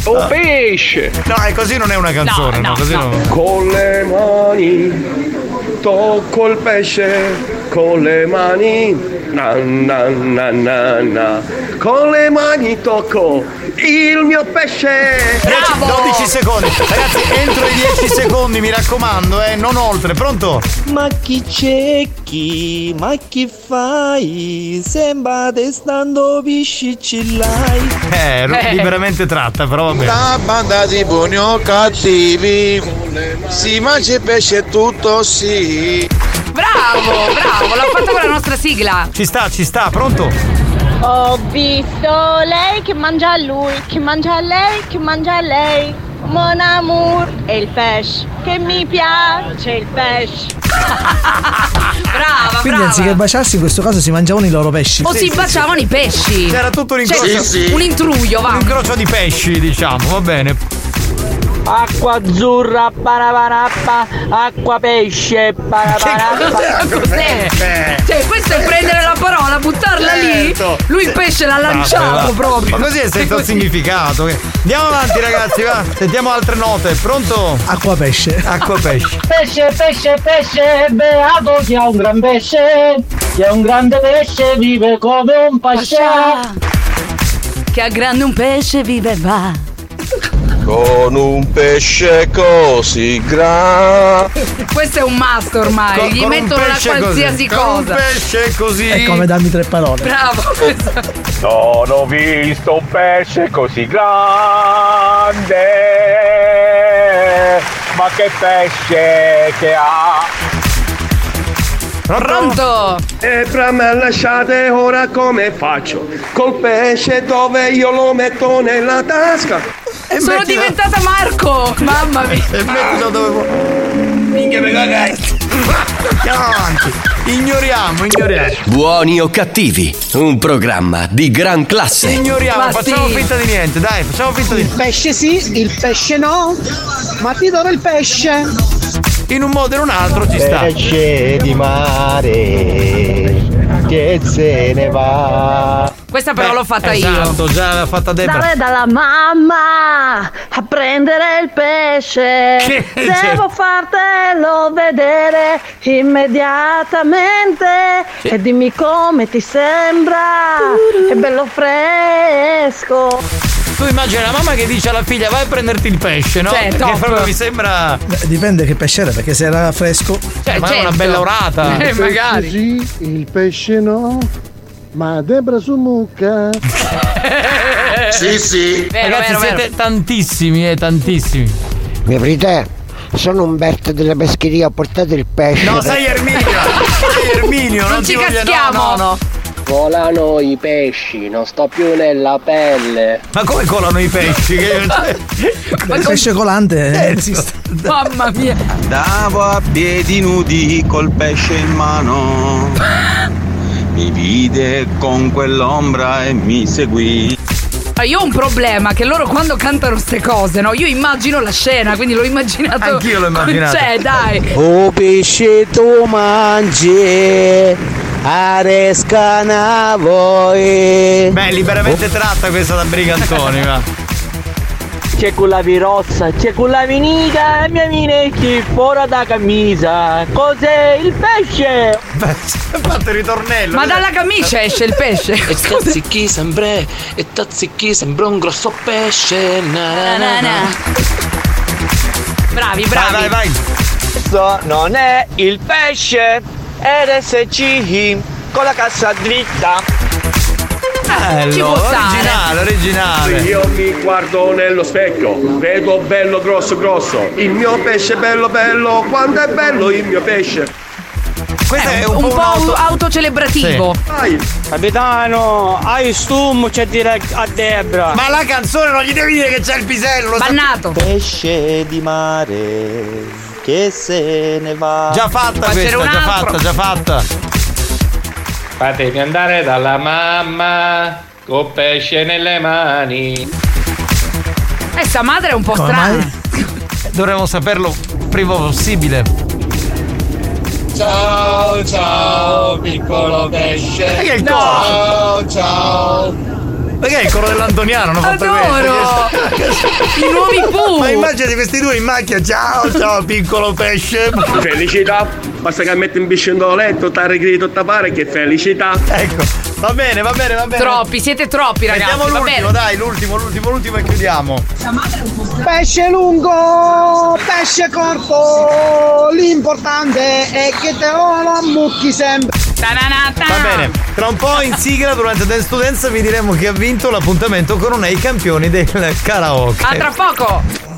Un pesce! No, è così non è una canzone, no, così non- Con le mani tocco il pesce, con le mani. Na, na, na, na, na. Con le mani tocco il mio pesce. 10, 12 secondi. Ragazzi, entro i 10 secondi, mi raccomando, eh, non oltre. Pronto? Ma chi cerchi? Ma che fai? Sembra te stando piscicillai. Eh, ero liberamente tratta, però vabbè. La banda di buoni o cattivi Si mangia il pesce tutto sì Bravo, bravo, l'ha fatto con la nostra sigla. Ci sta, ci sta, pronto? Ho visto lei che mangia a lui, che mangia a lei, che mangia a lei. Mon amour e il pesce, che mi piace il pesce. Brava, Quindi brava. anziché baciarsi in questo caso si mangiavano i loro pesci. O si baciavano i pesci. C'era tutto un Cioè, incrocio. Un intruglio, va. Un incrocio di pesci, diciamo, va bene. Acqua azzurra, paraparappa, acqua pesce, paraparappa. Cos'è? Cioè, questo è prendere la parola, buttarla lì. Lui il pesce l'ha lanciato proprio. Ma così è senza Così. significato. Andiamo avanti, ragazzi, va. Sentiamo altre note. Pronto? Acqua pesce. Acqua pesce. Pesce, pesce, pesce, beato chi ha un gran pesce, chi ha un grande pesce vive come un pascià. Che a grande un pesce vive va. Con un pesce così grande. Questo è un must ormai, Con- gli con mettono la pesce così. qualsiasi Con un cosa. pesce così. È come darmi tre parole. Bravo. Non ho visto un pesce così grande, ma che pesce che ha! Pronto? E fra me lasciate ora come faccio? Col pesce dove io lo metto nella tasca. Sono diventata Marco! Mamma mia! E mettilo dove vuoi. Minchia me cagai. Andiamo avanti. Ignoriamo, ignoriamo. Buoni o cattivi, un programma di gran classe. Ignoriamo, facciamo finta di niente, dai, facciamo finta di Il pesce sì, il pesce no, ma ti do il pesce. In un modo o in un altro ci sta. Pesce di mare che se ne va. Questa però l'ho fatta esatto, io. già l'ha fatta Debra. Andare dalla mamma a prendere il pesce. Che- Devo fartelo vedere immediatamente. E dimmi come ti sembra. È bello fresco. Tu immagini la mamma che dice alla figlia vai a prenderti il pesce, no? Cioè, Perché top. proprio mi sembra. Beh, Dipende che pesce era, perché se era fresco. Cioè, ma è certo. una bella orata. Eh, magari. sì, il pesce no. Ma Debra su mucca. Sì, sì. Vero, Ragazzi, vero, siete vero. tantissimi, eh, tantissimi. Mi aprite? Sono Umberto della pescheria, ho portato il pesce. No, sei Erminio! sei Erminio, non, Non ci voglio- caschiamo. No, no, no. Volano i pesci, non sto più nella pelle. Ma come colano i pesci? Che- Il pesce colante non esiste. Mamma mia. Andavo a piedi nudi col pesce in mano. Mi vide con quell'ombra e mi seguì. Ah, Io ho un problema che loro quando cantano ste cose, no? Io immagino la scena, quindi l'ho immaginato. Anch'io l'ho immaginato. Cioè, dai. O pesce tu mangi, arescana voi. Beh, liberamente tratta questa da brigantoni, ma. C'è quella virozza, c'è quella vinica e mia minecchi fuori da camisa. Cos'è il pesce? Beh, fatto il ritornello. Ma dalla camicia esce il pesce. E tazzichi sembra, e tazzichi sembra un grosso pesce. Na, na, na, na. Bravi, bravi. Vai, vai, vai. Questo non è il pesce, RSC con la cassa dritta. Bello, Ci può stare. originale, originale. Io mi guardo nello specchio, vedo bello grosso grosso. Il mio pesce bello bello, quanto è bello il mio pesce. Questo è Un, un, po' un auto- autocelebrativo. Vai. Capitano, hai stum, c'è dire a Debra. Ma la canzone non gli devi dire che c'è il pisello, lo sa- Bannato. Pesce di mare che se ne va. Già fatta c'era questa, già fatta, già fatta. Fatemi andare dalla mamma con pesce nelle mani. E sta madre è un po' Come strana. mai? Dovremmo saperlo prima possibile. Ciao, ciao, piccolo pesce. Perché il No. coro? Ciao, ciao. Perché il coro dell'Antoniano hanno fatto Adoro! questo? I nuovi Pooh! Ma immagini questi due in macchina, ciao, ciao, piccolo pesce. Felicità, basta che metti un biscendo letto, t'ha rigrito tapare che felicità. Ecco, va bene, va bene, va bene. Troppi, siete troppi ragazzi, va l'ultimo, bene. dai, l'ultimo, l'ultimo, l'ultimo e chiudiamo. Pesce lungo, pesce corto, l'importante è che te lo ammucchi sempre. Va bene, tra un po' in sigla durante Dance Dance vi diremo chi ha vinto l'appuntamento con uno dei campioni del karaoke. A tra poco!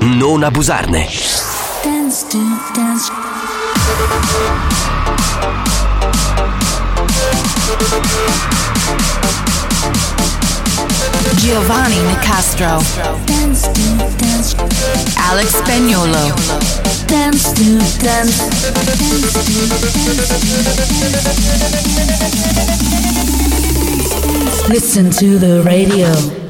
non abusarne. Dance to Dance Giovanni Nicastro. Dance to Dance Alex Spagnolo. Dance to Dance Listen to the radio.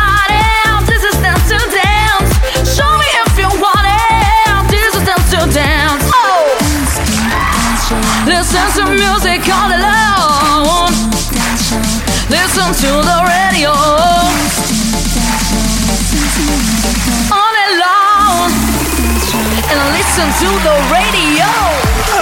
music all alone. Listen to the radio.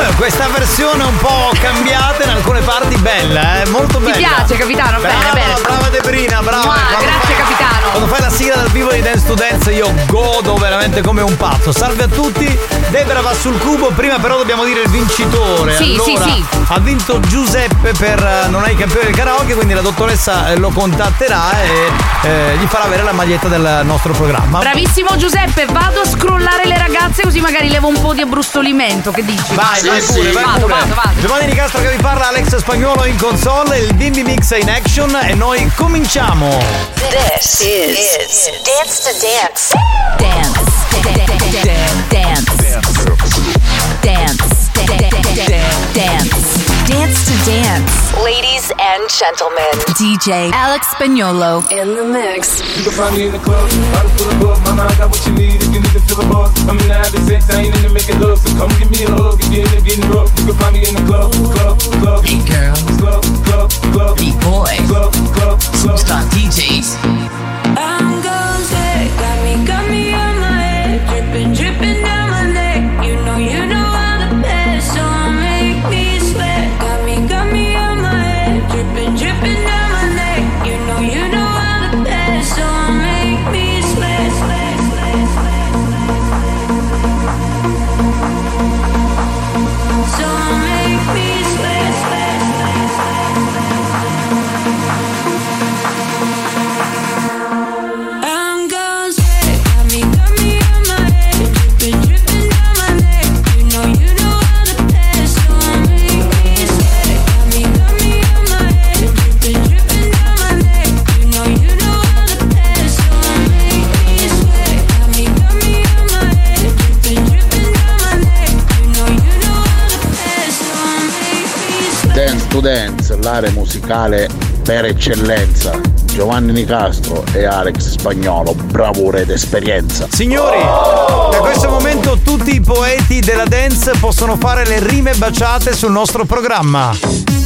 Eh, Questa versione un po' cambiata in alcune parti bella, eh? molto bella. Ti piace, capitano? Bene, Brava, bene. brava Debrina, brava. Mua, grazie, fai- capitano. Quando fai la sigla dal vivo di Dance to Dance io godo veramente come un pazzo. Salve a tutti, Debra va sul cubo, prima però dobbiamo dire il vincitore. Sì, allora, sì, sì. Ha vinto Giuseppe per eh, Non hai campione del karaoke, quindi la dottoressa eh, lo contatterà e eh, gli farà avere la maglietta del nostro programma. Bravissimo Giuseppe, vado a scrollare le ragazze così magari levo un po' di abbrustolimento. Che dici? Vai, vai pure, vai vado, pure. vado, vado. Giovanni Nicastro che vi parla, Alex Spagnolo in console, il Bimbi Mix in action e noi cominciamo. This is Dance to Dance. Dance. Dance. Dance. Dance. Dance to Dance. Ladies and gentlemen, DJ Alex Spagnolo in the mix. You can find me in the club, bottle full of bug. Mama, I got what you need if you need to feel the buzz. I'm in the having sex, I ain't into making love. So come give me a hug, if you're into getting rough. You can find me in the club, club, club. Girls, club, club, club. Boys, club, club, club. Superstar DJs. L'area musicale per eccellenza. Giovanni Nicastro e Alex Spagnolo, bravura ed esperienza. Signori, da questo momento tutti i poeti della dance possono fare le rime baciate sul nostro programma.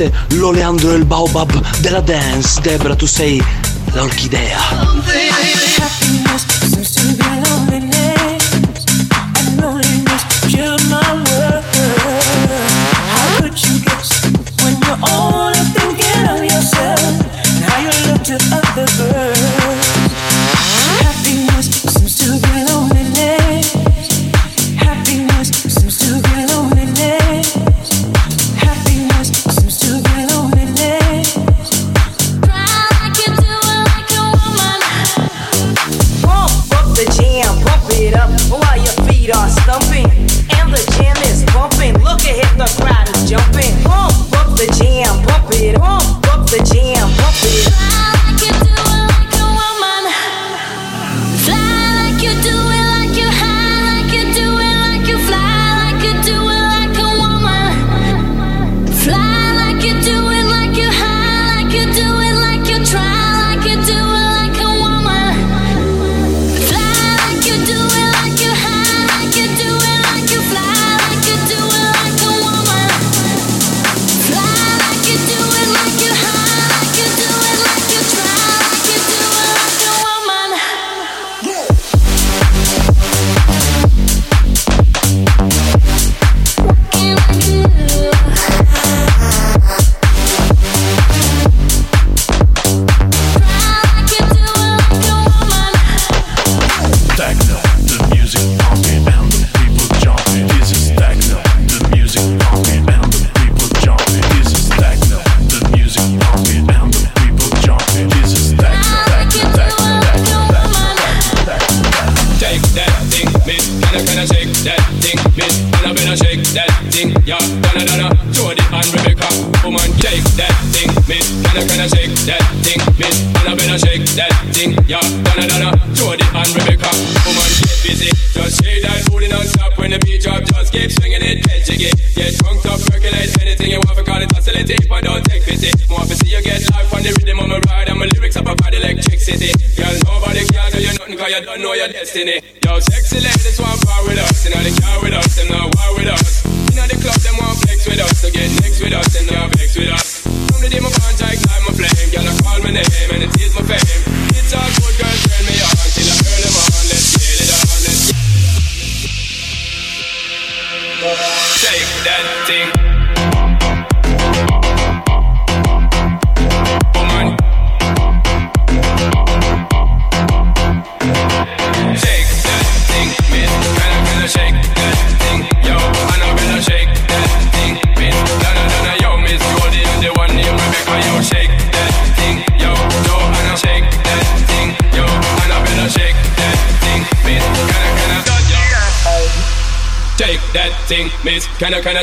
presente l'oleandro e il baobab della dance. Debra, tu sei l'orchidea.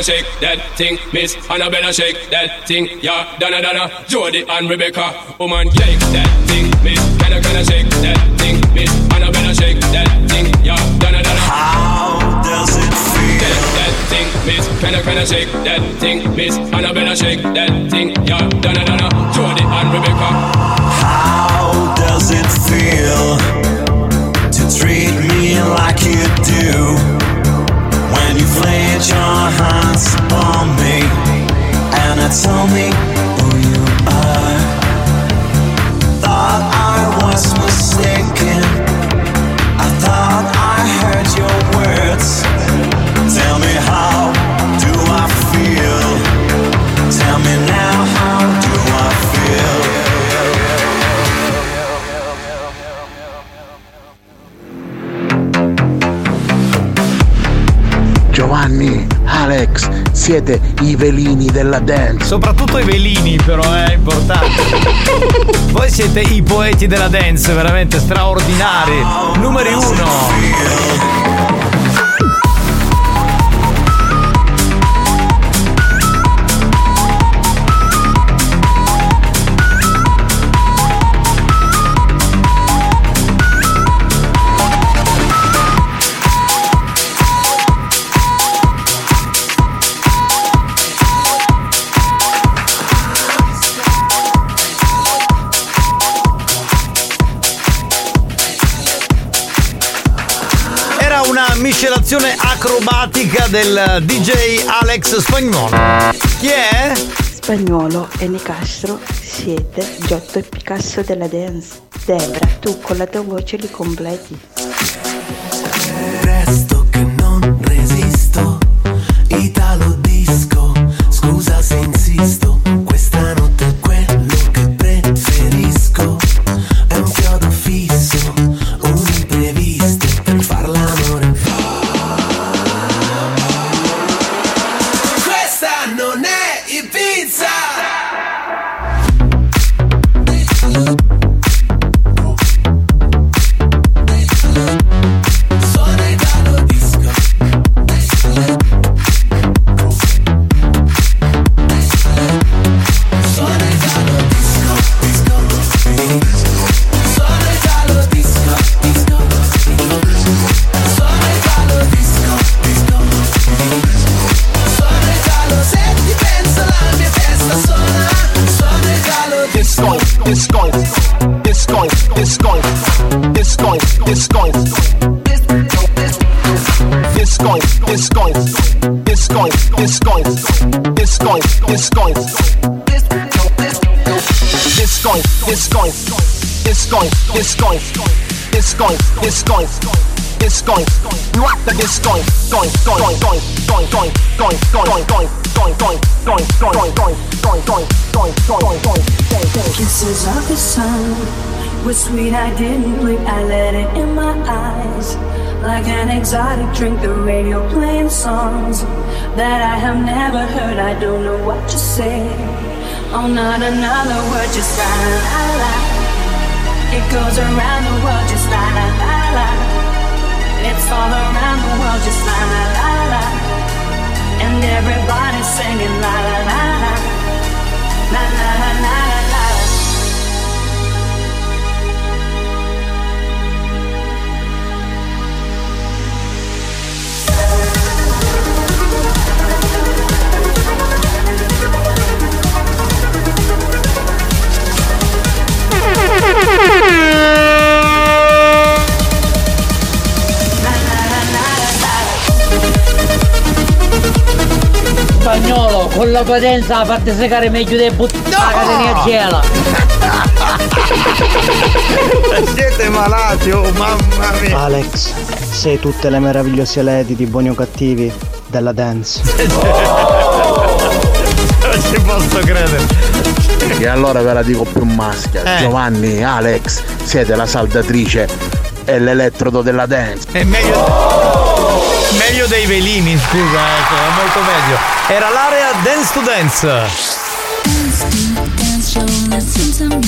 shake that thing, Miss Annabella shake that thing, yeah, Donna Donna, Jody and Rebecca, woman shake that thing, Miss Can I can I shake that thing, Miss Annabella shake that thing, yeah, Donna Donna. How does it feel? That, that thing, Miss Can I can I shake that thing, Miss Annabella shake that thing, yeah, Donna Donna, Jody and Rebecca. How does it feel? Siete i velini della dance. Soprattutto i velini, però, è importante. Voi siete i poeti della dance, veramente straordinari. Numeri uno. Miscelazione acrobatica del DJ Alex Spagnolo. Chi è? Spagnolo e Nicastro siete Giotto e Picasso della dance. Debra, tu con la tua voce li completi. Exotic drink, the radio playing songs that I have never heard. I don't know what to say. Oh, not another word, just la la la. It goes around the world, just la la la la. It's all around the world, just la la la la. And everybody's singing la la la la. La la la la Spagnolo, con la potenza fate secare meglio dei buttoni la catena gela. Siete malati, oh mamma mia. Alex, sei tutte le meravigliose lady di buoni o cattivi della dance. Non ci posso credere. E allora ve la dico più maschia. Eh. Giovanni, Alex, siete la saldatrice e l'elettrodo della dance. È meglio, meglio dei velini, scusa, ecco, è molto meglio. Era l'area Dance to Dance. Dance to music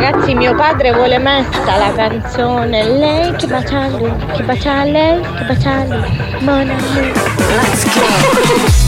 Ragazzi, mio padre vuole metta la canzone. Lei che bacia lui, che bacia lei, che bacia lui Mon Let's go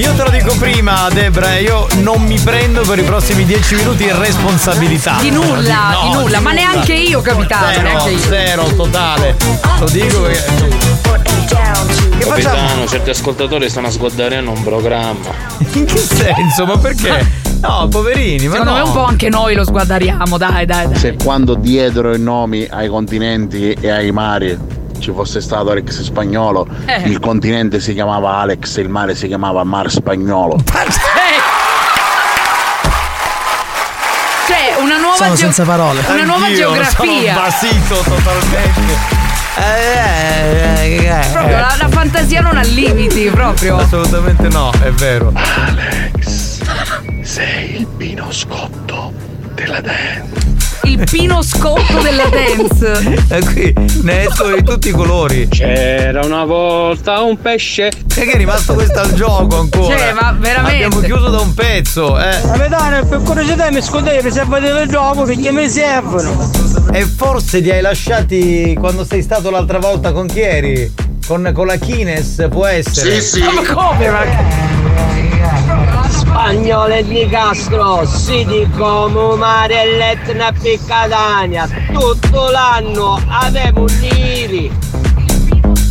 Io te lo dico prima, Debra, io non mi prendo per i prossimi dieci minuti responsabilità. Di nulla, No, di nulla, ma neanche io, capitano, Zero, neanche io. zero, totale. Lo dico perché. Che facciamo? Capitano, certi ascoltatori stanno a sguardarendo un programma. In che senso? Ma perché? No, poverini, ma Secondo no. me un po' anche noi lo sguardariamo, dai, dai, dai. Se quando diedero i nomi ai continenti e ai mari ci fosse stato Alex Spagnolo, Eh. il continente si chiamava Alex e il mare si chiamava Mar Spagnolo. Cioè, una nuova Sono geo- senza parole. Una nuova Anch'io geografia. Sono basito totalmente. Eh, eh, eh, Proprio eh. la, la fantasia non ha limiti, proprio. Assolutamente no, è vero. Sei il pino scotto della dance. Il pino scotto della dance. E qui ne escono di tutti i colori. C'era una volta un pesce. E che è rimasto questo al gioco ancora. Cioè, ma veramente. Abbiamo chiuso da un pezzo, eh. Capitano, per curiosità mi se vedete il gioco perché mi servono. E forse li hai lasciati quando sei stato l'altra volta con chi eri? Con, con la Kines, può essere? Sì, sì. Ma come? Spagnole di Castro, siti come mare e l'Etna e Piccadania, tutto l'anno avevo neri.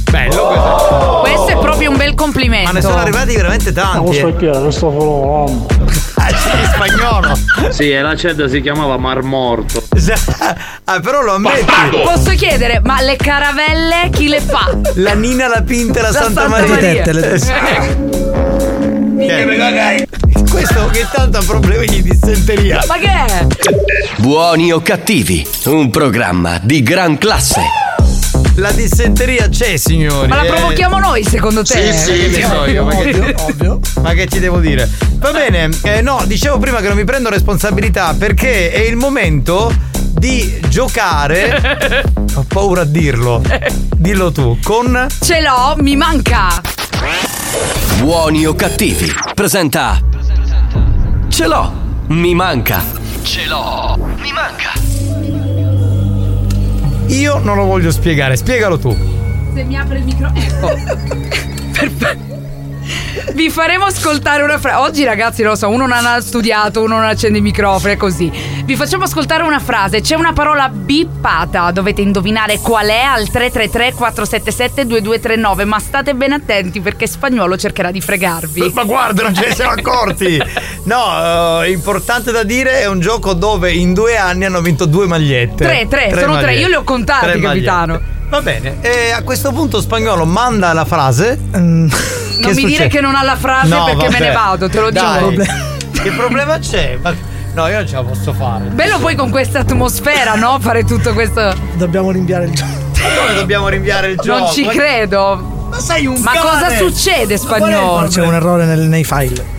Bello questo. Questo è proprio un bel complimento. Ma ne sono arrivati veramente tanti. eh. Cristoforo Ah, sì, in spagnolo. Sì, e la cedda si chiamava Mar Morto. Ah, però lo ammetti. Posso chiedere, ma le caravelle chi le fa? La Nina, la Pinta e la, La Santa, Santa Maria. Maria. Le- Eh. Questo ogni tanto ha problemi di dissenteria. Ma che è? Buoni o cattivi, un programma di gran classe. La dissenteria c'è, signori. Ma la eh. provochiamo noi, secondo te? Sì, sì, che so io, ma che, Ovvio, ovvio. ma che ci devo dire? Va bene, eh, no, dicevo prima che non mi prendo responsabilità perché è il momento di giocare. Ho paura a dirlo. Dillo tu, con. Ce l'ho, mi manca. Buoni o cattivi, presenta. Ce l'ho, mi manca. Ce l'ho, mi manca. Io non lo voglio spiegare, spiegalo tu. Se mi apre il microfono. Ecco. Perfetto. Vi faremo ascoltare una frase. Oggi, ragazzi, lo so, uno non ha studiato, uno non accende i microfoni, è così. Vi facciamo ascoltare una frase. C'è una parola bippata. Dovete indovinare qual è al 333-477-2239. Ma state ben attenti perché spagnolo cercherà di fregarvi. Ma guarda, non ce ne siamo accorti. No, eh, importante da dire, è un gioco dove in due anni hanno vinto due magliette. Tre, tre, sono tre, io le ho contate, Tre capitano. magliette. Va bene, e a questo punto spagnolo manda la frase. Non mi dire che non ha la frase No, perché me vabbè. ne vado, te lo Dai. giuro. Che problema c'è? Ma- No, io non ce la posso fare. Bello poi con questa atmosfera, no? Fare tutto questo. Dobbiamo rinviare il gioco. Come dobbiamo rinviare il gioco? Non ci credo. Ma sei un Ma cane! cosa succede, spagnolo? C'è un errore nel- nei file.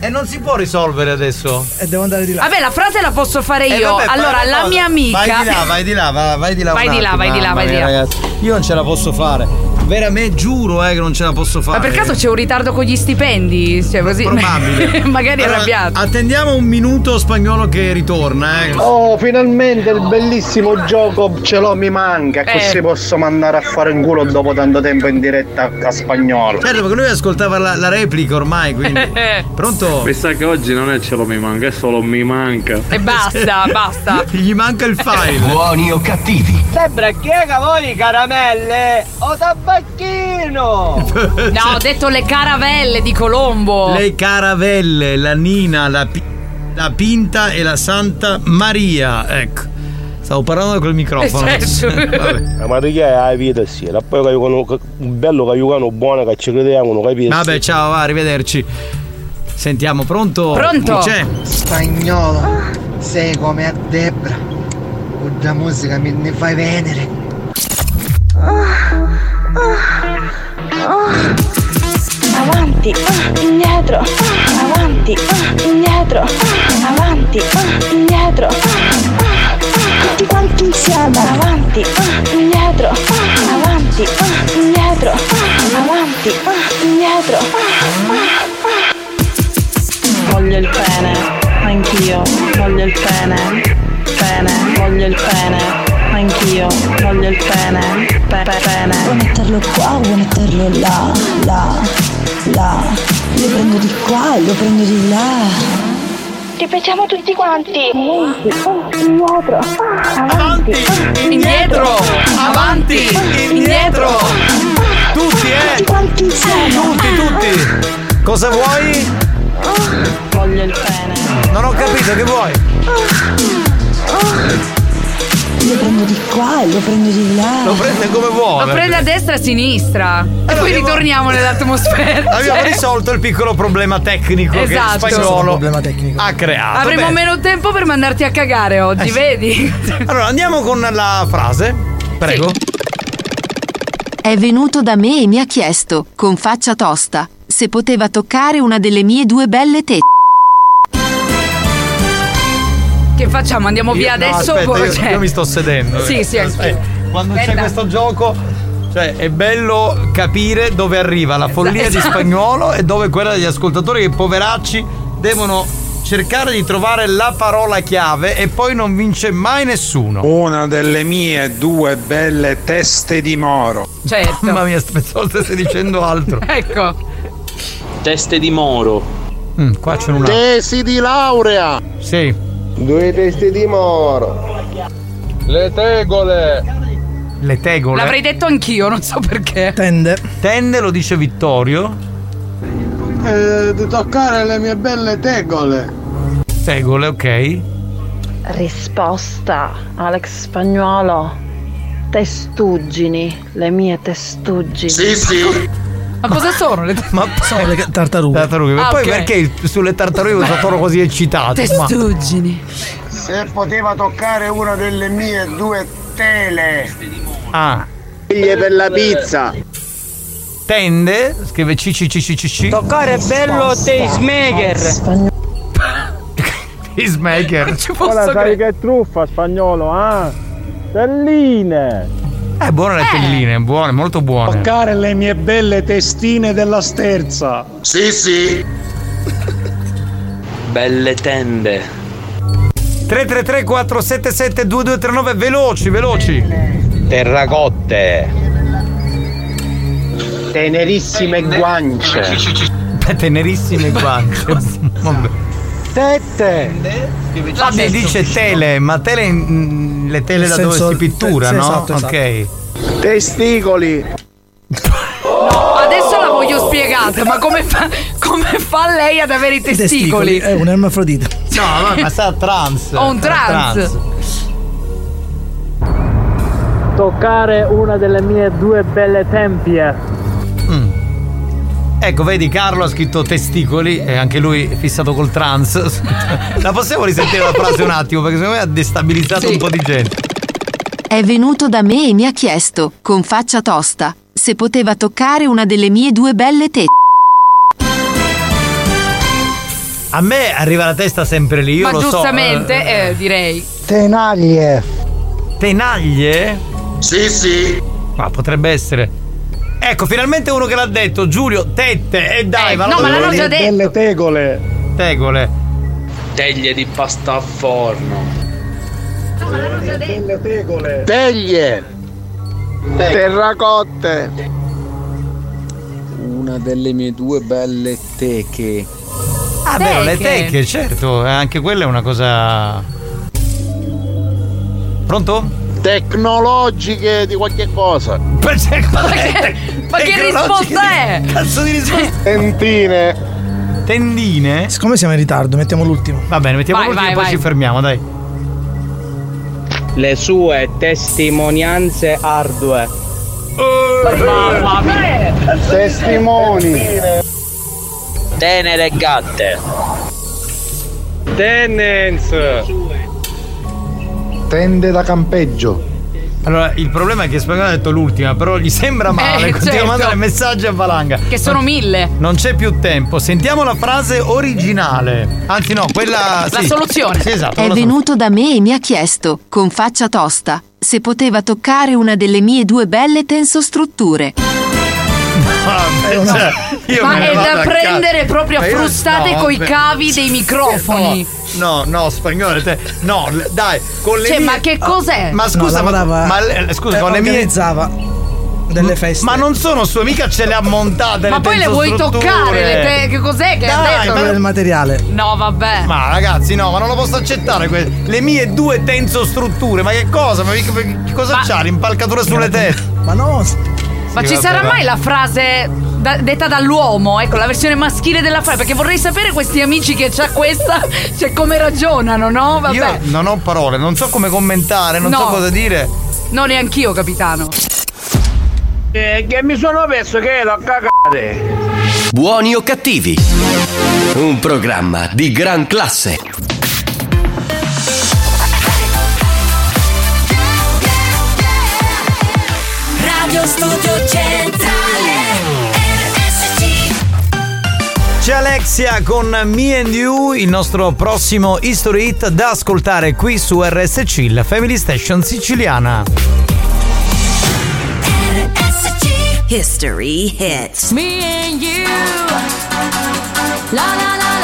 E non si può risolvere adesso. E devo andare di là. Vabbè, la frase la posso fare Eh, io. vabbè, fai allora, la cosa. mia amica. Vai di là, vai di là, va- vai di là. Vai di là, attimo, vai di là, vai di là. ragazzi. Io non ce la posso fare. veramente giuro eh, che non ce la posso fare. Ma per caso c'è un ritardo con gli stipendi? Cioè, così. Probabile. Magari Allora, arrabbiato. Attendiamo un minuto spagnolo che ritorna, eh. Oh, finalmente il bellissimo gioco ce l'ho, mi manca. Eh. Così posso mandare a fare in culo dopo tanto tempo in diretta a spagnolo. Certo, perché lui ascoltava la, la replica ormai, quindi. Pronto? Mi sa che oggi non è ce lo mi manca, è solo mi manca. E basta, basta. Gli manca il file. Buoni o cattivi? Sembra che cavoli caramelle o tabacchino! No, ho detto le caravelle di Colombo. Le caravelle, la Nina, la, Pi- la Pinta e la Santa Maria. Ecco. Stavo parlando col microfono. Eh, certo. Ma perché è la vita sì, e poi un bello conosco buono che ci crediamo, capisci? Vabbè, ciao, va, arrivederci. Sentiamo, pronto? Pronto? Chi c'è? Spagnolo, sei come a Debra. Con la musica mi ne fai venere. Avanti, indietro, avanti, indietro, avanti, indietro, tutti quanti insieme, avanti, ah, indietro, avanti, indietro, avanti, indietro. Voglio il pene, anch'io, voglio il pene, pene, voglio il pene, anch'io, voglio il pene, pe- pe- pene. Vuoi metterlo qua, vuoi metterlo là, là, là. Lo prendo di qua e lo prendo di là. Ripetiamo tutti quanti. Avanti, indietro, avanti, Indietro, avanti, indietro. Tutti, eh! Tutti quanti insieme. Tutti, tutti! Cosa vuoi? Voglio il pene. Non ho capito, che vuoi? Lo prendo di qua e lo prendo di là. Lo prende come vuole. Lo prende a destra e a sinistra. E poi ritorniamo nell'atmosfera. Abbiamo Cioè, risolto il piccolo problema tecnico Esatto. che il spagnolo ha creato. Avremo Bene. meno tempo per mandarti a cagare oggi, Eh sì. vedi? Allora andiamo con la frase. Prego. È venuto da me e mi ha chiesto, con faccia tosta, se poteva toccare una delle mie due belle tette. Che facciamo? Andiamo via Io- no, adesso? aspetta, io, cioè- io mi sto sedendo. Sì, sì, anch'io. Eh, Quando c'è Aspetta. questo gioco, cioè è bello capire dove arriva la follia di Esatto. spagnolo e dove quella degli ascoltatori che poveracci devono cercare di trovare la parola chiave e poi non vince mai nessuno. Una delle mie due belle teste di moro. Certo. Mamma mia, spezzosa, stai dicendo altro. Ecco. Teste di moro. Mm, qua c'è una. Tesi di laurea. Sì. Due teste di moro. Le tegole. Le tegole. L'avrei detto anch'io, non so perché. Tende. Tende lo dice Vittorio. Eh, di toccare le mie belle tegole. Tegole, ok. Risposta, Alex Spagnuolo. Testuggini, le mie testuggini. Sì, sì. Ma cosa sono le Ma sono le tartarughe. Tartarughe. Ma Ah, poi ok. perché il- sulle tartarughe sono così eccitato? Ma- Testuggini. Se poteva toccare una delle mie due tele. Ah. Figlie per la pizza. Tende, scrive CCCCC. Toccare è bello tastemaker. Peacemaker. Ora sai che è truffa spagnolo, ah? Stelline. Eh, buone le telline, buone, molto buone. Toccare le mie belle testine della sterza. Sì, sì. Belle tende. 333 477 2239 veloci, veloci. Terracotte. Tenerissime guance. Beh, tenerissime guance. Vabbè. Tette. Ah, si dice tele, ma tele mm, le tele Nel da dove si pittura, sì, no? esatto, esatto. Ok. Testicoli. No, adesso la voglio spiegata, ma come fa, come fa lei ad avere i testicoli? È un ermafrodita. No, vabbè, ma sta trans. Ho un a trans. Toccare una delle mie due belle tempie. Ecco, vedi, Carlo ha scritto testicoli e anche lui è fissato col trans. La possiamo risentire la frase un attimo? Perché secondo me ha destabilizzato un po' di gente. È venuto da me e mi ha chiesto, con faccia tosta, se poteva toccare una delle mie due belle tette. A me arriva la testa sempre lì, io Ma lo so. giustamente, eh, direi. Tenaglie. Tenaglie? Sì, sì. Ma potrebbe essere. Ecco, finalmente uno che l'ha detto, Giulio, tette, e dai, Eh, va no, ma l'hanno già detto. Delle tegole. Tegole. Teglie di pasta a forno. Delle tegole. Teglie. Terracotte. Una delle mie due belle teche. Ah, vero, le teche, certo, eh, anche quella è una cosa. Pronto? Tecnologiche di qualche cosa. Ma che, ma che risposta è? Cazzo di risposta? Tentine. Tendine? Siccome siamo in ritardo, mettiamo l'ultimo. Va bene, mettiamo Vai, l'ultimo vai, e poi vai. ci fermiamo, dai. Le sue testimonianze ardue. Mamma mia. Testimoni. Tenere gatte. Tenence. Tende da campeggio. Allora, il problema è che Spagnolo ha detto l'ultima, però gli sembra male, Eh, continua certo. a mandare messaggi a valanga. Che sono Non- mille. Non c'è più tempo. Sentiamo la frase originale. Anzi, no, quella. La sì. soluzione. Sì, esatto. È venuto da me e mi ha chiesto, con faccia tosta, se poteva toccare una delle mie due belle tensostrutture. Vabbè, cioè, io Ma è da prendere casa. proprio a frustate no, coi beh. cavi dei microfoni. No, no, spagnolo, te- no, dai, con le Cioè, mie- ma che cos'è? Ma scusa, no, ma, ma le- scusa, eh, con le mie organizzava delle feste. Ma non sono sue, mica ce le ha montate Ma le poi le vuoi toccare? Le te- che cos'è che Dai, ha detto? ma- il materiale. No, vabbè. Ma ragazzi, no, ma non lo posso accettare. que- Le mie due tensostrutture, ma che cosa? Ma che, cosa Ma- c'ha? L'impalcatura sulle teste? Ma no. Ma Sì, ci vabbè, sarà mai la frase da- detta dall'uomo? Ecco, la versione maschile della frase. Perché vorrei sapere questi amici che c'ha questa, cioè come ragionano, no? Vabbè. Io non ho parole, non so come commentare, non so No. cosa dire. No, neanch'io, capitano. Eh, che mi sono perso che l'ho cagate. Buoni o cattivi? Un programma di gran classe. Radio Studio Centrale C'è Alexia con Me and You, il nostro prossimo History Hit da ascoltare qui su RSC, la Family Station siciliana. History Hits Me and you. La la la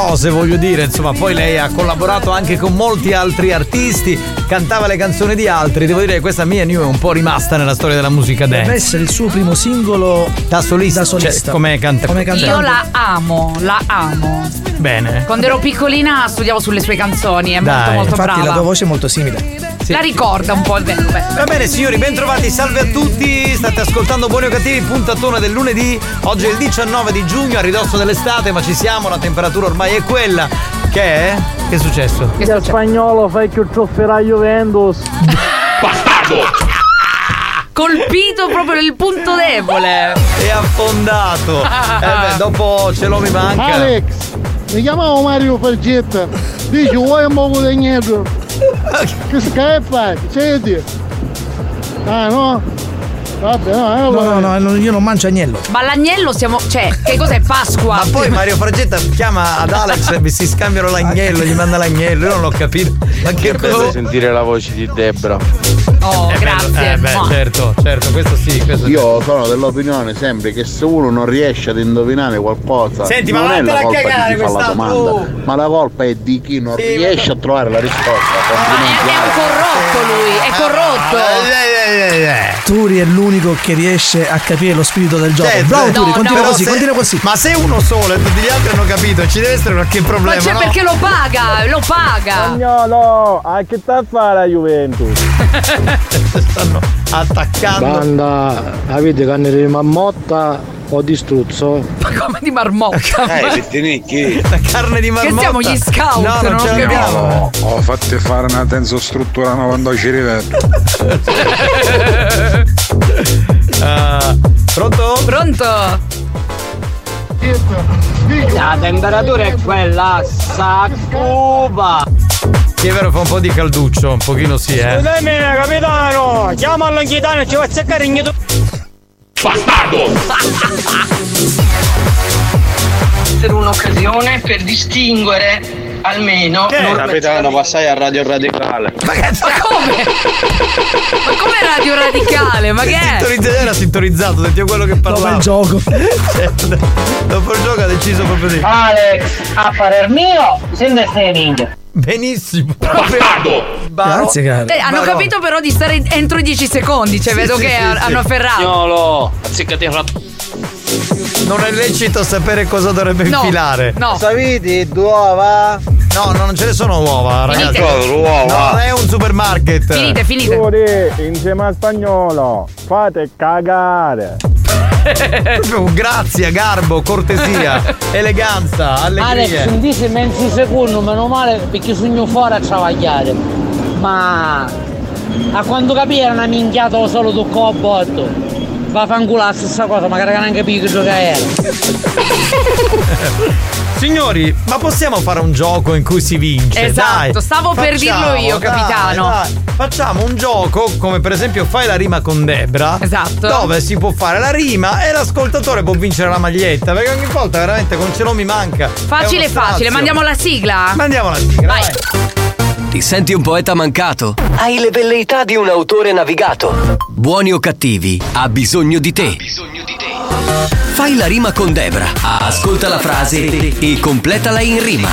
cose, voglio dire, insomma, poi lei ha collaborato anche con molti altri artisti, cantava le canzoni di altri, devo dire che questa mia new è un po' rimasta nella storia della musica Deve dance. essere il suo primo singolo da solista, da solista. cioè, come canta- Come cantante. Io la amo, la amo. Bene. Quando ero piccolina studiavo sulle sue canzoni, è molto Dai. molto Infatti brava. la tua voce è molto simile. La ricorda un po' il vero. beh. Va bene signori, bentrovati, salve a tutti, state ascoltando Buoni o Cattivi, puntatona del lunedì, oggi è il 19 di giugno, a ridosso dell'estate, ma ci siamo, la temperatura ormai è quella. Che è? Che è successo? Che spagnolo fai che trofferà Juventus. Colpito proprio nel punto debole. È affondato. Eh beh, dopo ce l'ho mi manca. Alex, mi chiamavo Mario Fargetta. Dici, vuoi un poco di niente? Che scappa? Senti. Ah no? Vabbè, no, No, no, no, no, io non mangio agnello. Ma l'agnello siamo. cioè, che cos'è Pasqua? Ma poi Mario Fragetta chiama ad Alex e si scambiano l'agnello, gli manda l'agnello, io non l'ho capito. Ma che bello sentire la voce di Debra. Oh, grazie. Eh beh, certo, certo, questo sì, questo sì. Io sono dell'opinione sempre che se uno non riesce ad indovinare qualcosa, Senti, ma non è vattene la a colpa di cagare chi fa la domanda, ma la colpa è di chi non riesce a trovare la risposta. Complimenti. È un corrotto lui, è corrotto. Turi è l'unico che riesce a capire lo spirito del gioco. Certo. Bravo No, Turi, continua però così, se- continua così. Ma se uno solo e tutti gli altri hanno capito, ci deve essere qualche Ma problema, c'è no? perché lo paga, lo paga. Spagnolo, a che sta a fare la Juventus? Stanno attaccando. Banda, avete carne di mammotta o di struzzo? Ma come di marmotta? Eh, pettinicchi. La carne di Che marmotta. siamo gli scout, No, non non ce l'abbiamo. No, ho fatto fare una tensostruttura quando ci rivedo. Ah, pronto? Pronto? La temperatura è quella, saccuba. Sì, è vero, fa un po' di calduccio, un pochino sì, eh. Scusami, capitano, chiamalo in chitarra, ci va a cercare in chitarra. essere un'occasione per distinguere almeno non Capitano, passai a Radio Radicale. Ma che Ma come? Ma come radio radicale? Ma che è? Sintonizzato, era sintonizzato, sentivo quello che parlava. Dopo il gioco. Certo. Dopo il gioco ha deciso proprio di. Alex, a parer mio, essere ninja. Benissimo. Proprio. Grazie, caro. Eh, hanno Barò. capito però di stare entro i 10 secondi, cioè Sì, vedo sì, che sì, ha- sì. hanno afferrato. Spagnolo, azzeccati un ratto. Non è lecito sapere cosa dovrebbe No, infilare. no. Sapete, uova? No, no, non ce ne sono uova, ragazzi. Uova. No, non è un supermarket. Finite, finite. Insieme a spagnolo, fate cagare. Proprio grazia, garbo, cortesia, eleganza, allegria. Alex, dice mezzo secondo, meno male perché sogno fuori a travagliare. Ma a quando capire era una minchiata solo toccò a botto. Va a fanculo la stessa cosa, magari che non capisco che gioca era. Signori, ma possiamo fare un gioco in cui si vince? Esatto, dai. stavo per dirlo io, dai, capitano. dai. Facciamo un gioco come per esempio fai la rima con Debra. Esatto. Dove si può fare la rima e l'ascoltatore può vincere la maglietta. Perché ogni volta veramente con ce l'ho mi manca. Facile, facile. Mandiamo la sigla? Mandiamo la sigla. Vai. Ti senti un poeta mancato? Hai le velleità di un autore navigato? Buoni o cattivi, ha bisogno di te. Fai la rima con Debra. Ascolta la frase e completala in rima.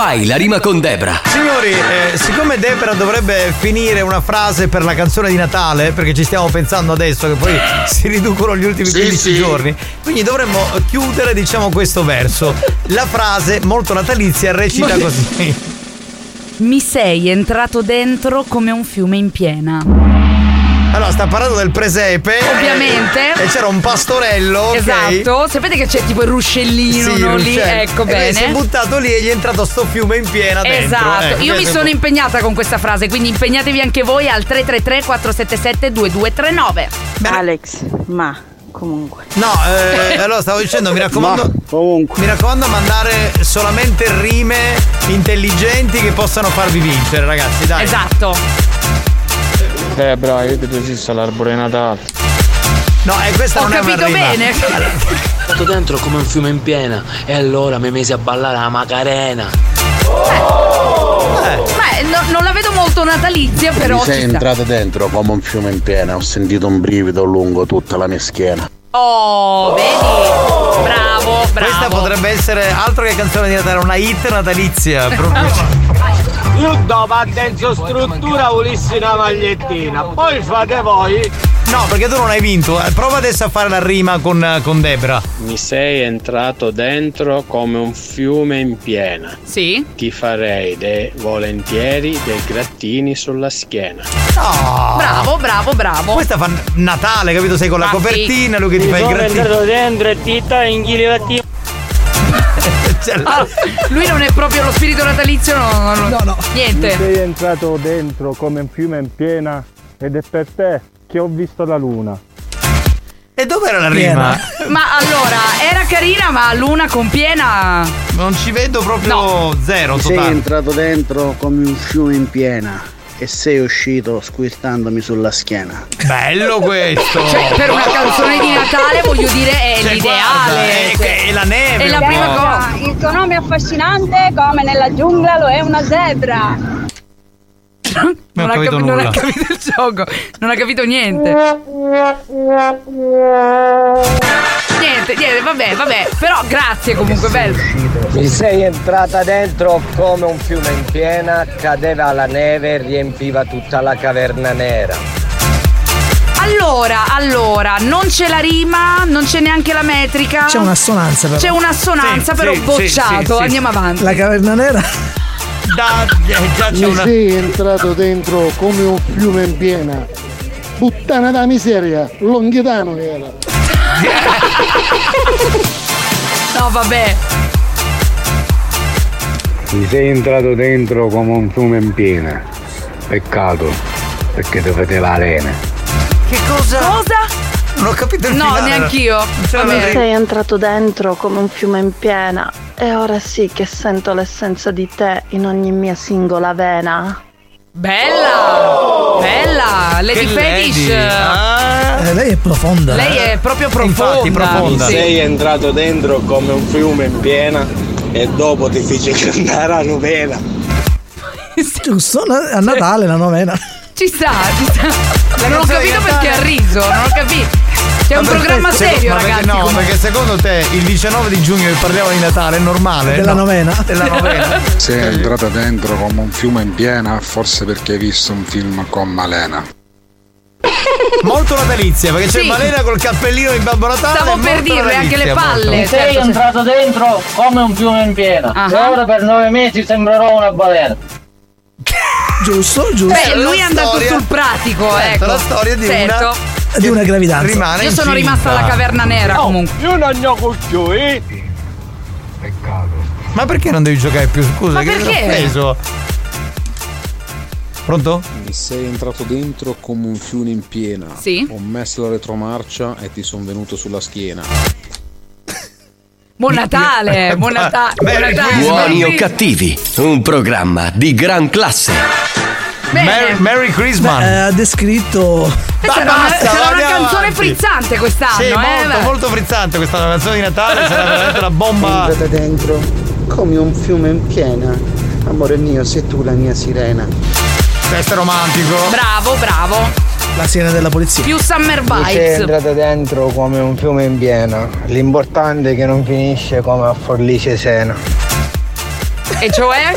Fai la rima con Debra. Signori, eh, siccome Debra dovrebbe finire una frase per la canzone di Natale, perché ci stiamo pensando adesso che poi si riducono gli ultimi 15 giorni, quindi dovremmo chiudere, diciamo, questo verso. La frase molto natalizia recita Ma- così. Mi sei entrato dentro come un fiume in piena. Allora, sta parlando del presepe. Ovviamente. E c'era un pastorello. Esatto. Sapete che c'è tipo il ruscellino Sì, no, lì? Ecco E lei Si è bene. buttato lì e gli è entrato sto fiume in piena dentro. Esatto, Ecco, io mi è sono po'- impegnata con questa frase, quindi impegnatevi anche voi al 333 477 2239. Alex, ma comunque. No, eh, allora stavo dicendo, mi raccomando. Mi raccomando, mandare solamente rime intelligenti che possano farvi vincere, ragazzi, dai. Esatto. Eh, bravo, io vedo esiste di Natale. No, e questa Ho non è una capito rima. bene. Stato dentro come un fiume in piena e allora mi mesi a ballare la Macarena. Beh, no- non la vedo molto natalizia, però. Mi sei ci sta. entrato dentro come un fiume in piena, ho sentito un brivido lungo tutta la mia schiena. Oh, vedi? Bravo, Bravo, bravo. Questa potrebbe essere altro che canzone di Natale, una hit natalizia. Proprio. Io dopo a dentro struttura volessi una magliettina, poi fate voi. No, perché tu non hai vinto. eh. Prova adesso a fare la rima con, con Debra. Mi sei entrato dentro come un fiume in piena. Sì. Ti farei dei volentieri dei grattini sulla schiena. Bravo, bravo, bravo. Questa fa Natale, capito? Sei con la Ah, copertina, lui che ti Mi fa i sono grattini. entrato dentro e ti sta in chilivati. Ah, lui non è proprio lo spirito natalizio, no, no, no. Niente. Mi sei entrato dentro come un fiume in piena ed è per te che ho visto la luna. E dov'era la rima? Ma allora, era carina, ma luna con piena. Non ci vedo proprio zero Ti sei totale. entrato dentro come un fiume in piena e sei uscito squirtandomi sulla schiena. Bello questo! Cioè, per una canzone di Natale voglio dire è Cioè, l'ideale. guarda, è- Cioè, è la neve, È la prima cosa. Il tuo nome è affascinante come nella giungla lo è una zebra. Non ha, capito capi- non ha capito il gioco, non ha capito niente. Niente, niente, vabbè, vabbè. Però grazie comunque, bello. Mi sei entrata dentro come un fiume in piena, cadeva la neve e riempiva tutta la caverna nera. Allora, allora, non c'è la rima, non c'è neanche la metrica. C'è un'assonanza però. C'è un'assonanza, Sì, però sì, bocciato. sì. Andiamo avanti. La caverna nera? Da, eh, già c'è Mi una. sei entrato dentro come un fiume in piena. Puttana da miseria, longhitano era. No, vabbè. Mi sei entrato dentro come un fiume in piena. Peccato, perché faceva arena. Che cosa? Cosa? Non ho capito il No, finale. neanch'io. la bene. Sei entrato dentro come un fiume in piena e ora sì che sento l'essenza di te in ogni mia singola vena. Bella! Bella! Lady Che Fetish. lady. Ah. Eh, lei è profonda. Lei è proprio profonda. Infatti, profonda. Sì. Sei entrato dentro come un fiume in piena e dopo ti fece cantare la novena. Giusto, a Natale la novena. Ci sta, ci sta. Non ho di capito perché ha riso, non ho capito. C'è un programma serio, ragazzi. No, comunque. perché secondo te il 19 di giugno che parliamo di Natale è normale? Della No. novena. Della novena. Sei entrata dentro come un fiume in piena, forse perché hai visto un film con Malena. Molto natalizia, perché c'è Sì. Malena col cappellino di Babbo Natale. Stavo per dirle, anche le palle. molto. Sei certo, entrato dentro come un fiume in piena Ah. e ora per nove mesi sembrerò una balena. Giusto, giusto. Beh, lui è andato storia- sul pratico, Certo, ecco. la storia di certo. una Di una gravidanza. rimane Io sono incinta. rimasta alla caverna nera Oh, comunque. io non ho cucciui. Ma perché non devi giocare più? Scusa, Ma che perché? preso? Pronto? Mi sei entrato dentro come un fiume in piena. Sì. Ho messo la retromarcia e ti sono venuto sulla schiena. Buon Natale, buon Natale, buon Natale. Buoni o cattivi, un programma di gran classe. Bene. Merry, Merry Christmas. Eh, ha descritto. Questa era, basta, una, sarà una canzone avanti. frizzante quest'anno, sì, eh. molto, beh. molto frizzante questa canzone di Natale, sarà veramente una bomba. Entrata dentro come un fiume in piena. Amore mio, sei tu la mia sirena. Questo è romantico. Bravo, bravo. La sirena della polizia. Più Summer Mi sei Vibes. entrato dentro come un fiume in piena. L'importante è che non finisce come a Forlice Sena. E cioè?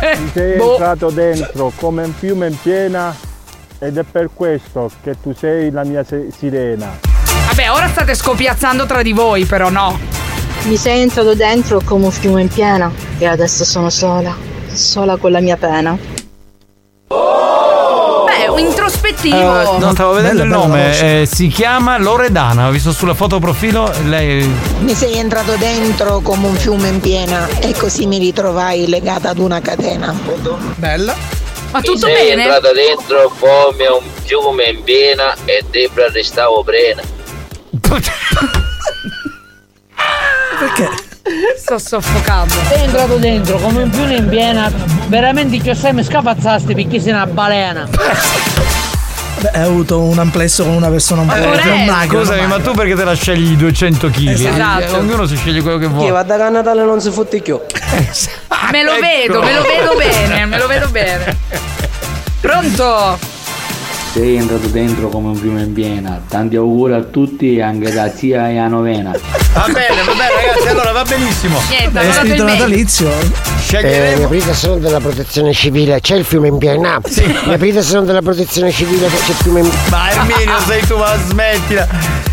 Mi sei Boh. entrato dentro come un fiume in piena ed è per questo che tu sei la mia se- sirena. Vabbè, ora state scopiazzando tra di voi, però no. Mi sei entrato dentro come un fiume in piena e adesso sono sola, sola con la mia pena. Beh, un introspettivo. Eh, non stavo vedendo Bella, il nome, eh, si chiama Loredana, ho visto sulla foto profilo, lei Mi sei entrato dentro come un fiume in piena e così mi ritrovai legata ad una catena. Bella. Ma tutto sei bene? entrato dentro come un fiume in piena e Debra restavo prena. Perché? Sto soffocando. Sei entrato dentro come un fiume in piena, veramente che sei mi scapazzaste perché sei una balena. Hai avuto un amplesso con una persona un po' non magra, Scusami, ma tu perché te la scegli i 200 kg? Esatto. Ognuno si sceglie quello che vuole. vada a Natale non si fotte più. Me lo Ecco. vedo, me lo vedo bene, me lo vedo bene. Pronto? Sei entrato dentro come un fiume in piena. Tanti auguri a tutti e anche da zia e a novena. Va bene, va bene, ragazzi, allora va benissimo. Niente, È spirito natalizio. Sceglieremo. mi aprite se non della protezione civile, c'è il fiume in piena. Mi aprite se non della protezione civile, c'è il fiume in piena. Ma Erminio sei tu, ma smettila.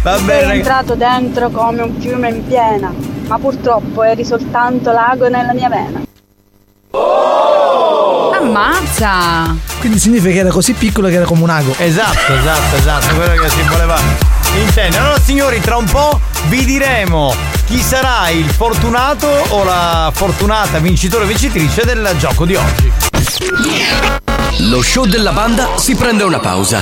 Va Sei bene, ragazzi. entrato dentro come un fiume in piena, ma purtroppo eri soltanto lago nella mia vena. Ammazza! Quindi significa che era così piccolo che era come un ago. Esatto, esatto, esatto, quello che si voleva intendere. Allora signori, tra un po' vi diremo chi sarà il fortunato o la fortunata vincitore o vincitrice del gioco di oggi. Lo show della banda si prende una pausa.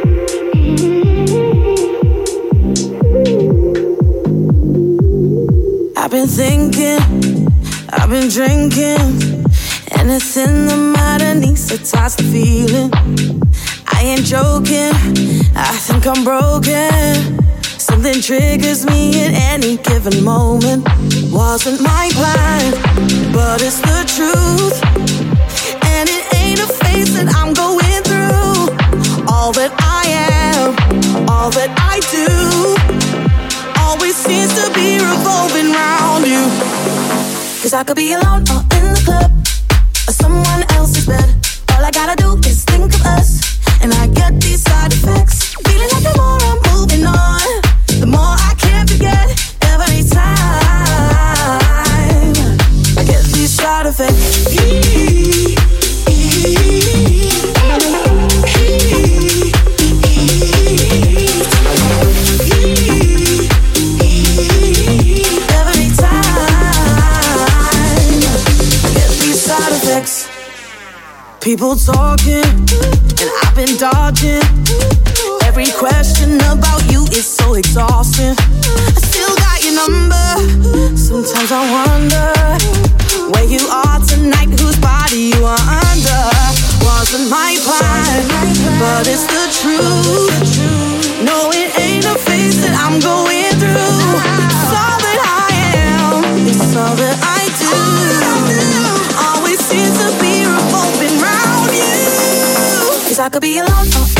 I've been thinking, I've been drinking, anything the matter needs to touch the feeling. I ain't joking, I think I'm broken. Something triggers me at any given moment. Wasn't my plan, but it's the truth. And it ain't a phase that I'm going through. All that I am, all that I do always seems to be revolving round you. Cause I could be alone or in the club or someone else's bed. All I gotta do is think of us, and I get these side effects. Feeling like the more I'm moving on, People talking, and I've been dodging. Every question about you is so exhausting. I still got your number. Sometimes I wonder where you are tonight, whose body you are under. Wasn't my plan, but it's the truth. I could be alone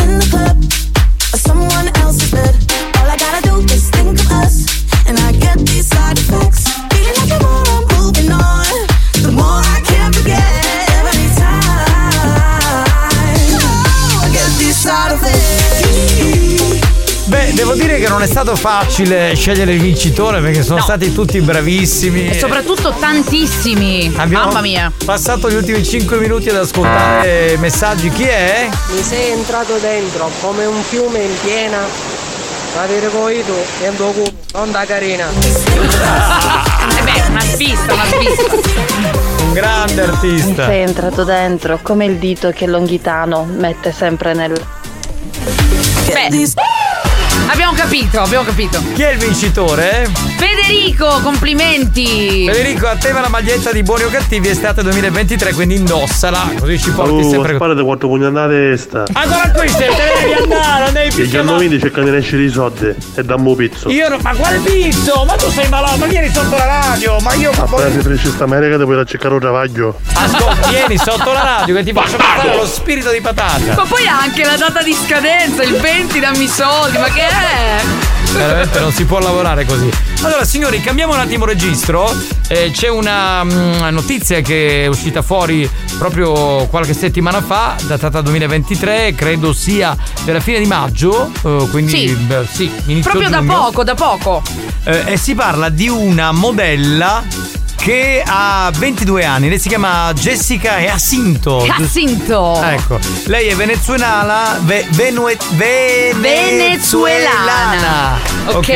che non è stato facile scegliere il vincitore perché sono stati tutti bravissimi. E soprattutto tantissimi. Abbiamo Mamma mia. passato gli ultimi 5 minuti ad ascoltare messaggi. Chi è? Mi sei entrato dentro come un fiume in piena. Ma dire poi tu, dentro culo, non da carina. Eh beh, una svista, una svista. Un grande artista. Sei entrato dentro come il dito che Longhitano mette sempre nel. Beh, abbiamo capito, abbiamo capito. Chi è il vincitore? Federico, complimenti. Federico, a te va la maglietta di buoni o cattivi estate 2023, quindi indossala, così ci porti Oh, sempre. sparate quattro pugni a testa. Ancora qui se te ne devi andare, non devi più gli chiamare. annovini cercano di escere i soldi e dammo pizzo. Io no, ma quale pizzo? Ma tu sei malato, ma vieni sotto la radio, ma io Appena si finisce sta America ti puoi da cercare un travaglio. Ascolta, vieni sotto la radio che ti faccio passare lo spirito di patata. Ma poi ha anche la data di scadenza, il 20 dammi i soldi, ma che è? Veramente non si può lavorare così. Allora, signori, cambiamo un attimo registro. Eh, c'è una mm, notizia che è uscita fuori proprio qualche settimana fa, datata 2023, credo sia della fine di maggio. eh, quindi, Sì. beh, sì, Proprio da giugno. poco, da poco. Eh, e si parla di una modella che ha 22 anni. Lei si chiama Jessica Jacinto. Jacinto. Ecco, lei è venezuelana, ve- venue- venezuelana. Ok.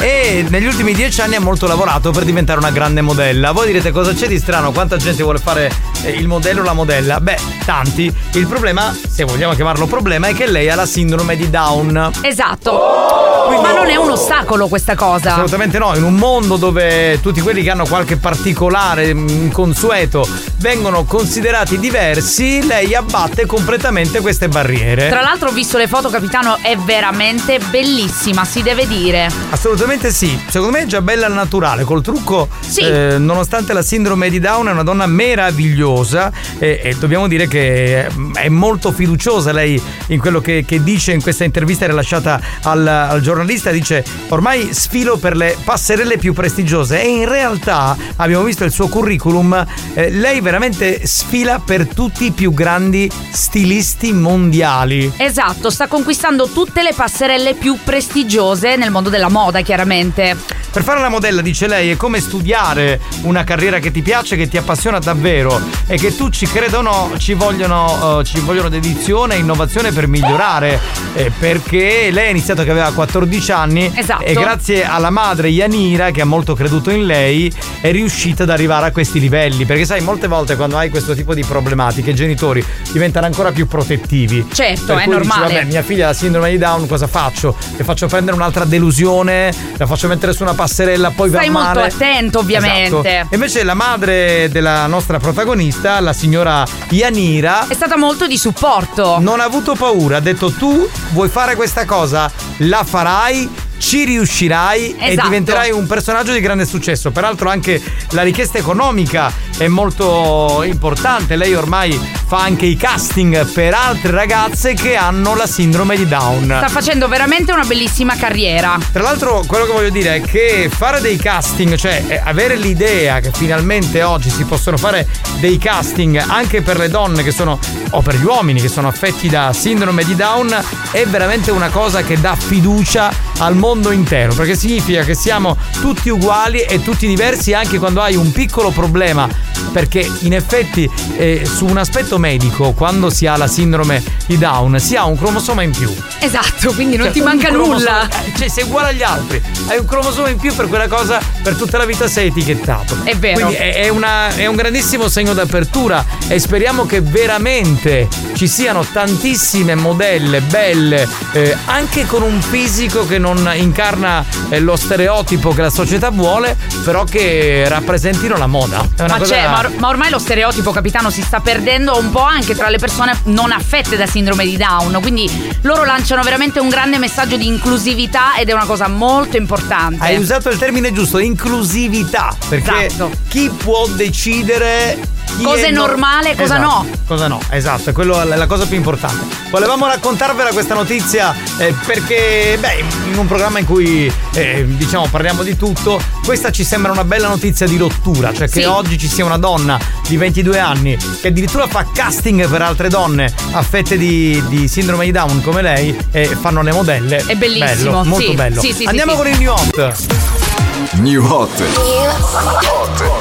e negli ultimi dieci anni ha molto lavorato per diventare una grande modella. Voi direte cosa c'è di strano? Quanta gente vuole fare eh, il modello o la modella? Beh, tanti. Il problema, se vogliamo chiamarlo problema, è che lei ha la sindrome di Down. Esatto. Ma non è un ostacolo questa cosa. Assolutamente no, in un mondo dove tutti quelli che hanno qualche particolare inconsueto vengono considerati diversi, lei abbatte completamente queste barriere. Tra l'altro ho visto le foto, capitano, è veramente bellissima, si deve dire. Assolutamente sì, secondo me è già bella al naturale, col trucco, Sì. eh, nonostante la sindrome di Down è una donna meravigliosa e, e dobbiamo dire che è molto fiduciosa lei in quello che, che dice in questa intervista rilasciata al, al giornalista, dice ormai sfilo per le passerelle più prestigiose e in realtà abbiamo visto il suo curriculum, eh, lei veramente sfila per tutti i più grandi stilisti mondiali. Esatto, sta conquistando tutte le passerelle più prestigiose nel mondo della moda, chiaramente. Per fare la modella, dice lei, è come studiare una carriera che ti piace, che ti appassiona davvero e che tu ci creda o no, ci vogliono, eh, ci vogliono dedizione e innovazione per migliorare. Eh, perché lei ha iniziato che aveva 14 anni Esatto. e grazie alla madre Yanira, che ha molto creduto in lei, è riuscita ad arrivare a questi livelli. Perché sai, molte volte quando hai questo tipo di problematiche, i genitori diventano ancora più protettivi. Certo, è cui dici, normale. vabbè, mia figlia ha la sindrome di Down, cosa faccio? Le faccio prendere un'altra delusione, la faccio mettere su una passerella, poi Stai va molto male. attento, ovviamente. Esatto. Invece la madre della nostra protagonista, la signora Yanira, È stata molto di supporto. non ha avuto paura, ha detto tu vuoi fare questa cosa, la farai. Ci riuscirai e Esatto. diventerai un personaggio di grande successo. Peraltro, anche la richiesta economica è molto importante. Lei ormai fa anche i casting per altre ragazze che hanno la sindrome di Down. Sta facendo veramente una bellissima carriera. Tra l'altro, quello che voglio dire è che fare dei casting, cioè eh, avere l'idea che finalmente oggi si possono fare dei casting anche per le donne che sono, o per gli uomini che sono affetti da sindrome di Down, è veramente una cosa che dà fiducia al mondo intero, perché significa che siamo tutti uguali e tutti diversi anche quando hai un piccolo problema, perché in effetti eh, su un aspetto medico, quando si ha la sindrome di Down, si ha un cromosoma in più. Esatto, quindi non Cioè, ti manca nulla. eh, Cioè, sei uguale agli altri. Hai un cromosoma in più per quella cosa, per tutta la vita sei etichettato. È vero. Quindi è, è una- è un grandissimo segno d'apertura e speriamo che veramente ci siano tantissime modelle belle, eh, anche con un fisico che non incarna eh, lo stereotipo che la società vuole, però che rappresentino la moda. È una Ma, cosa c'è, ma, or- ma ormai lo stereotipo, capitano, si sta perdendo un po' anche tra le persone non affette da sindrome di Down. Quindi loro lanciano veramente un grande messaggio di inclusività ed è una cosa molto importante. Hai usato il termine giusto, inclusività, perché Esatto. chi può decidere Cosa è nor- normale e cosa Esatto, no. Cosa no, esatto, è quello la cosa più importante. Volevamo raccontarvela questa notizia eh, perché, beh, in un programma in cui eh, diciamo parliamo di tutto, questa ci sembra una bella notizia di rottura, cioè che Sì. oggi ci sia una donna di 22 anni che addirittura fa casting per altre donne affette di, di sindrome di Down come lei e fanno le modelle. È bellissimo, Bello, molto sì. bello. Sì, Andiamo con il new hot. New Hot.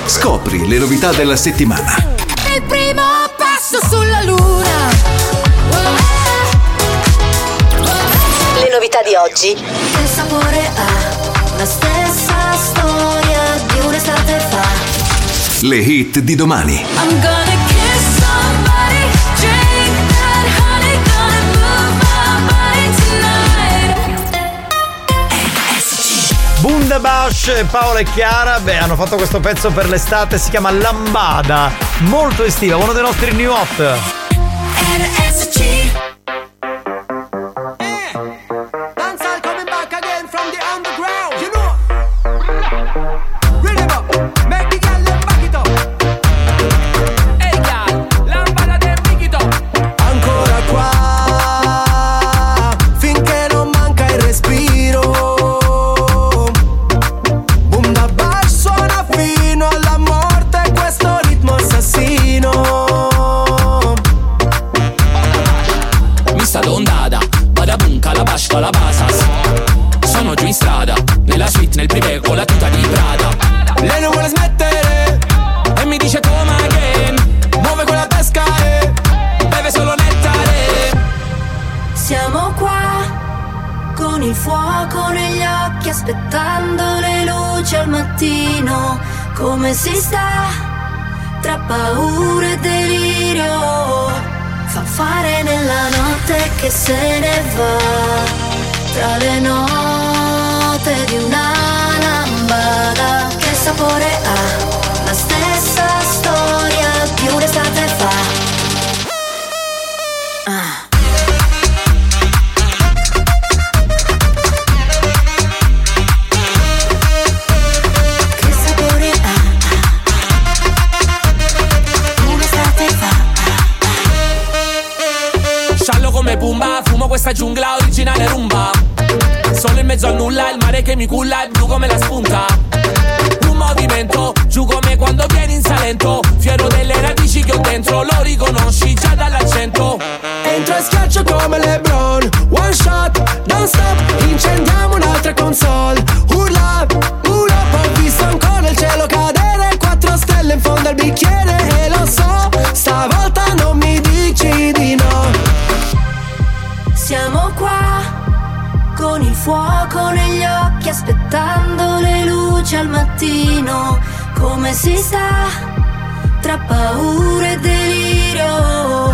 Scopri le novità della settimana. Il primo passo sulla luna. Le novità di oggi. Il sapore ha la stessa storia di un'estate fa. Le hit di domani. I'm gonna Bundabash, Paola e Chiara, beh, hanno fatto questo pezzo per l'estate, si chiama Lambada, molto estiva, uno dei nostri new hot. Come si sta tra paura e delirio? Fa fare nella notte che se ne va tra le note di una lambada. Che sapore ha? La stessa storia di un'estate fa. Mare che mi culla è blu come la spunta. Un movimento, giù come quando vieni in Salento. Fiero delle radici che ho dentro, lo riconosci già dall'accento. Entro e schiaccio come Lebron One shot, non stop Incendiamo un'altra console Urla, urla Ho visto ancora il cielo cadere Quattro stelle in fondo al bicchiere E lo so, stavolta non mi dici di no Siamo qua Con il fuoco negli occhi Aspettando le luci al mattino. Come si sta Tra paura e delirio?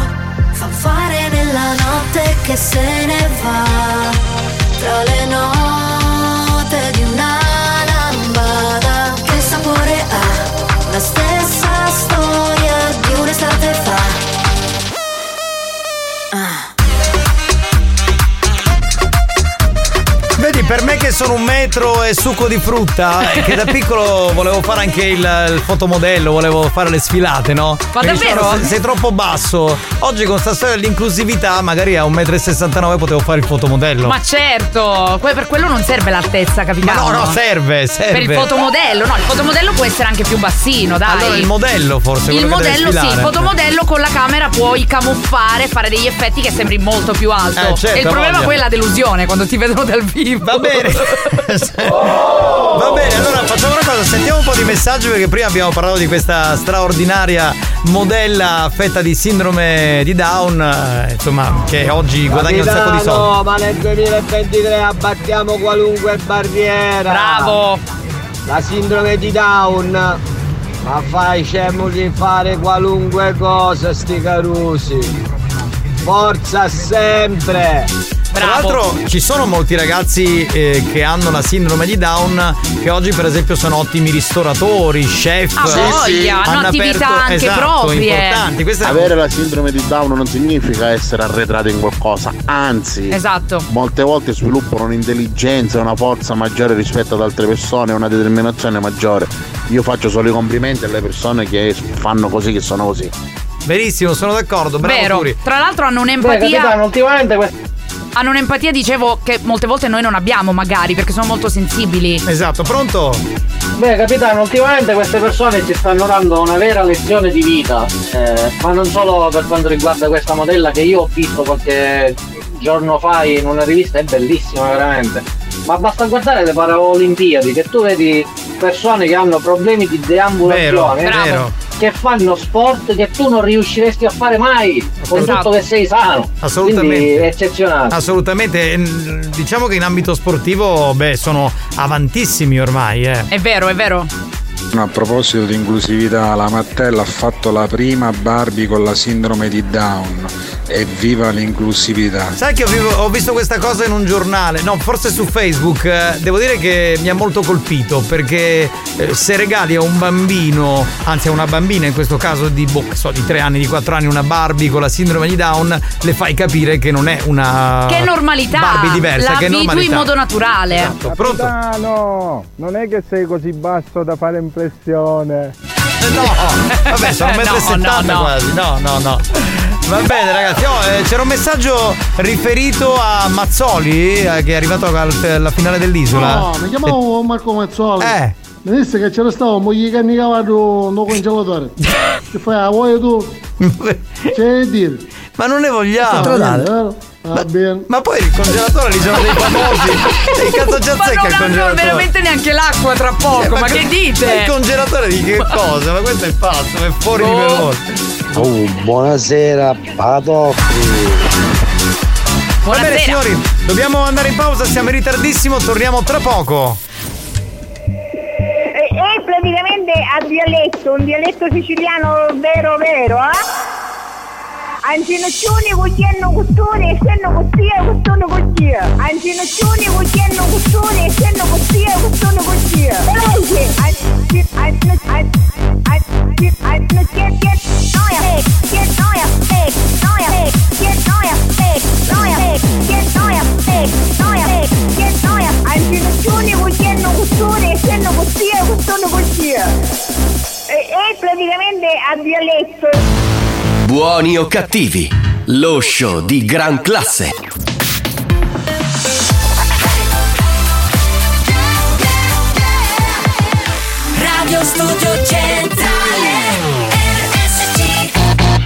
Fa fare nella notte che se ne va Tra le note per me che sono un metro e succo di frutta, e che da piccolo volevo fare anche il, il fotomodello, volevo fare le sfilate, no? Ma Mi davvero? "Se- sei troppo basso. Oggi con sta storia dell'inclusività, magari a 1,69 m potevo fare il fotomodello. Ma certo, que- per quello non serve l'altezza, capitano. Ma no, no, serve, serve. Per il fotomodello, no, il fotomodello può essere anche più bassino, dai. Allora il modello forse, Il modello sì, il fotomodello con la camera puoi camuffare, fare degli effetti che sembri molto più alto. Eh, certo, e il problema voglia. poi è la delusione quando ti vedono dal vivo. Va bene. Va bene, allora facciamo una cosa, sentiamo un po' di messaggi perché prima abbiamo parlato di questa straordinaria modella affetta di sindrome di Down, eh, insomma, che oggi guadagna un sacco di soldi. No, ma nel 2023 abbattiamo qualunque barriera. Bravo. La sindrome di Down. Ma fai scemo di fare qualunque cosa, sti carusi. Forza sempre. Tra l'altro ci sono molti ragazzi eh, che hanno la sindrome di Down che oggi per esempio sono ottimi ristoratori, chef. Ah, voglia, hanno attività anche esatto, proprie. importanti. Questa è Avere la sindrome di Down non significa essere arretrato in qualcosa, anzi, Esatto. molte volte sviluppano un'intelligenza, una forza maggiore rispetto ad altre persone, una determinazione maggiore. Io faccio solo i complimenti alle persone che fanno così, che sono così. Verissimo, sono d'accordo, bravo Vero. Turi. Tra l'altro hanno Beh, un'empatia. capitano, ultimamente questo. Hanno un'empatia, dicevo, che molte volte noi non abbiamo, magari, perché sono molto sensibili. Esatto, pronto? Beh, capitano, ultimamente queste persone ci stanno dando una vera lezione di vita. eh, ma non solo per quanto riguarda questa modella che io ho visto qualche giorno fa in una rivista, è bellissima veramente. Ma basta guardare le Paralimpiadi, che tu vedi persone che hanno problemi di deambulazione. Vero, vero. Che fanno sport che tu non riusciresti a fare mai, con Esatto. tutto che sei sano. Assolutamente. Quindi è eccezionale. Assolutamente, diciamo che in ambito sportivo, beh, sono avantissimi ormai, eh. È vero, è vero. A proposito di inclusività, la Mattel ha fatto la prima Barbie con la sindrome di Down. Evviva l'inclusività! Sai che ho, vivo- ho visto questa cosa in un giornale, no, forse su Facebook. eh, Devo dire che mi ha molto colpito perché eh, se regali a un bambino, anzi a una bambina in questo caso di, boh, che so, di 3 anni, di 4 anni, una Barbie con la sindrome di Down, le fai capire che non è una Che normalità. Barbie diversa, La che è normalità. in modo naturale. Esatto, pronto? Capitano, non è che sei così basso da fare impressione. No, vabbè, sono 1,70 m No, no, no. quasi. No, no, no. Va bene, ragazzi. Oh, eh, c'era un messaggio riferito a Mazzoli, eh, che è arrivato al- alla finale dell'isola. No, mi chiamavo Marco Mazzoli. Eh. Mi disse che c'era stato un moglie canni cavato no congelatore. che fai, la vuoi tu? C'è da dire. Ma non ne vogliamo. Vero? Va bene. Ma poi il congelatore lì sono dei famosi. Che cazzo Ma azzecca non il congelatore? veramente neanche l'acqua tra poco, Eh, ma, co- che dite? ma il congelatore di che cosa? Ma questo è pazzo, è fuori di Oh. Oh, buonasera, Patoffi. Va bene signori, dobbiamo andare in pausa, siamo in ritardissimo, torniamo tra poco. È, è praticamente a dialetto, un dialetto siciliano vero vero, eh? Anjino chuni guyeno gustuni, seno gustia gustuni gustia. Anjino chuni guyeno gustuni, seno gustia gustuni gustia. Eloje, anjino anjino anjino anjino get get noya big, get noya big, noya get noya big, noya get noya big, noya big, get noya. Anjino chuni guyeno gustuni, seno gustia gustuni gustia. Praticamente a dialetto. Buoni o cattivi, lo show di gran classe. Radio Studio Centrale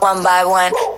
one by one.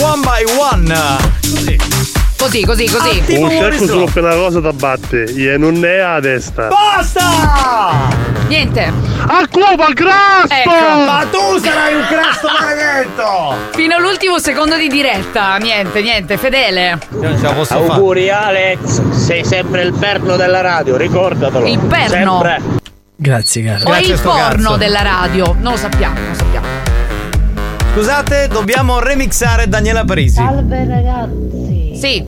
One by one. Così. Così, così, così. Un cerco solo per la cosa da batte e non è a destra. Basta! Niente. Al cuovo, al grasso! Ecco. Ma tu sarai un grasso maledetto! Fino all'ultimo secondo di diretta. Niente, niente, fedele. Io non ce la posso fare. Auguri Alex, sei sempre il perno della radio, ricordatelo. Il perno? Sempre. Grazie, caro. O è il porno cazzo. della radio? Non lo sappiamo, non lo sappiamo. Scusate, dobbiamo remixare Daniela Parisi. Salve ragazzi. Sì.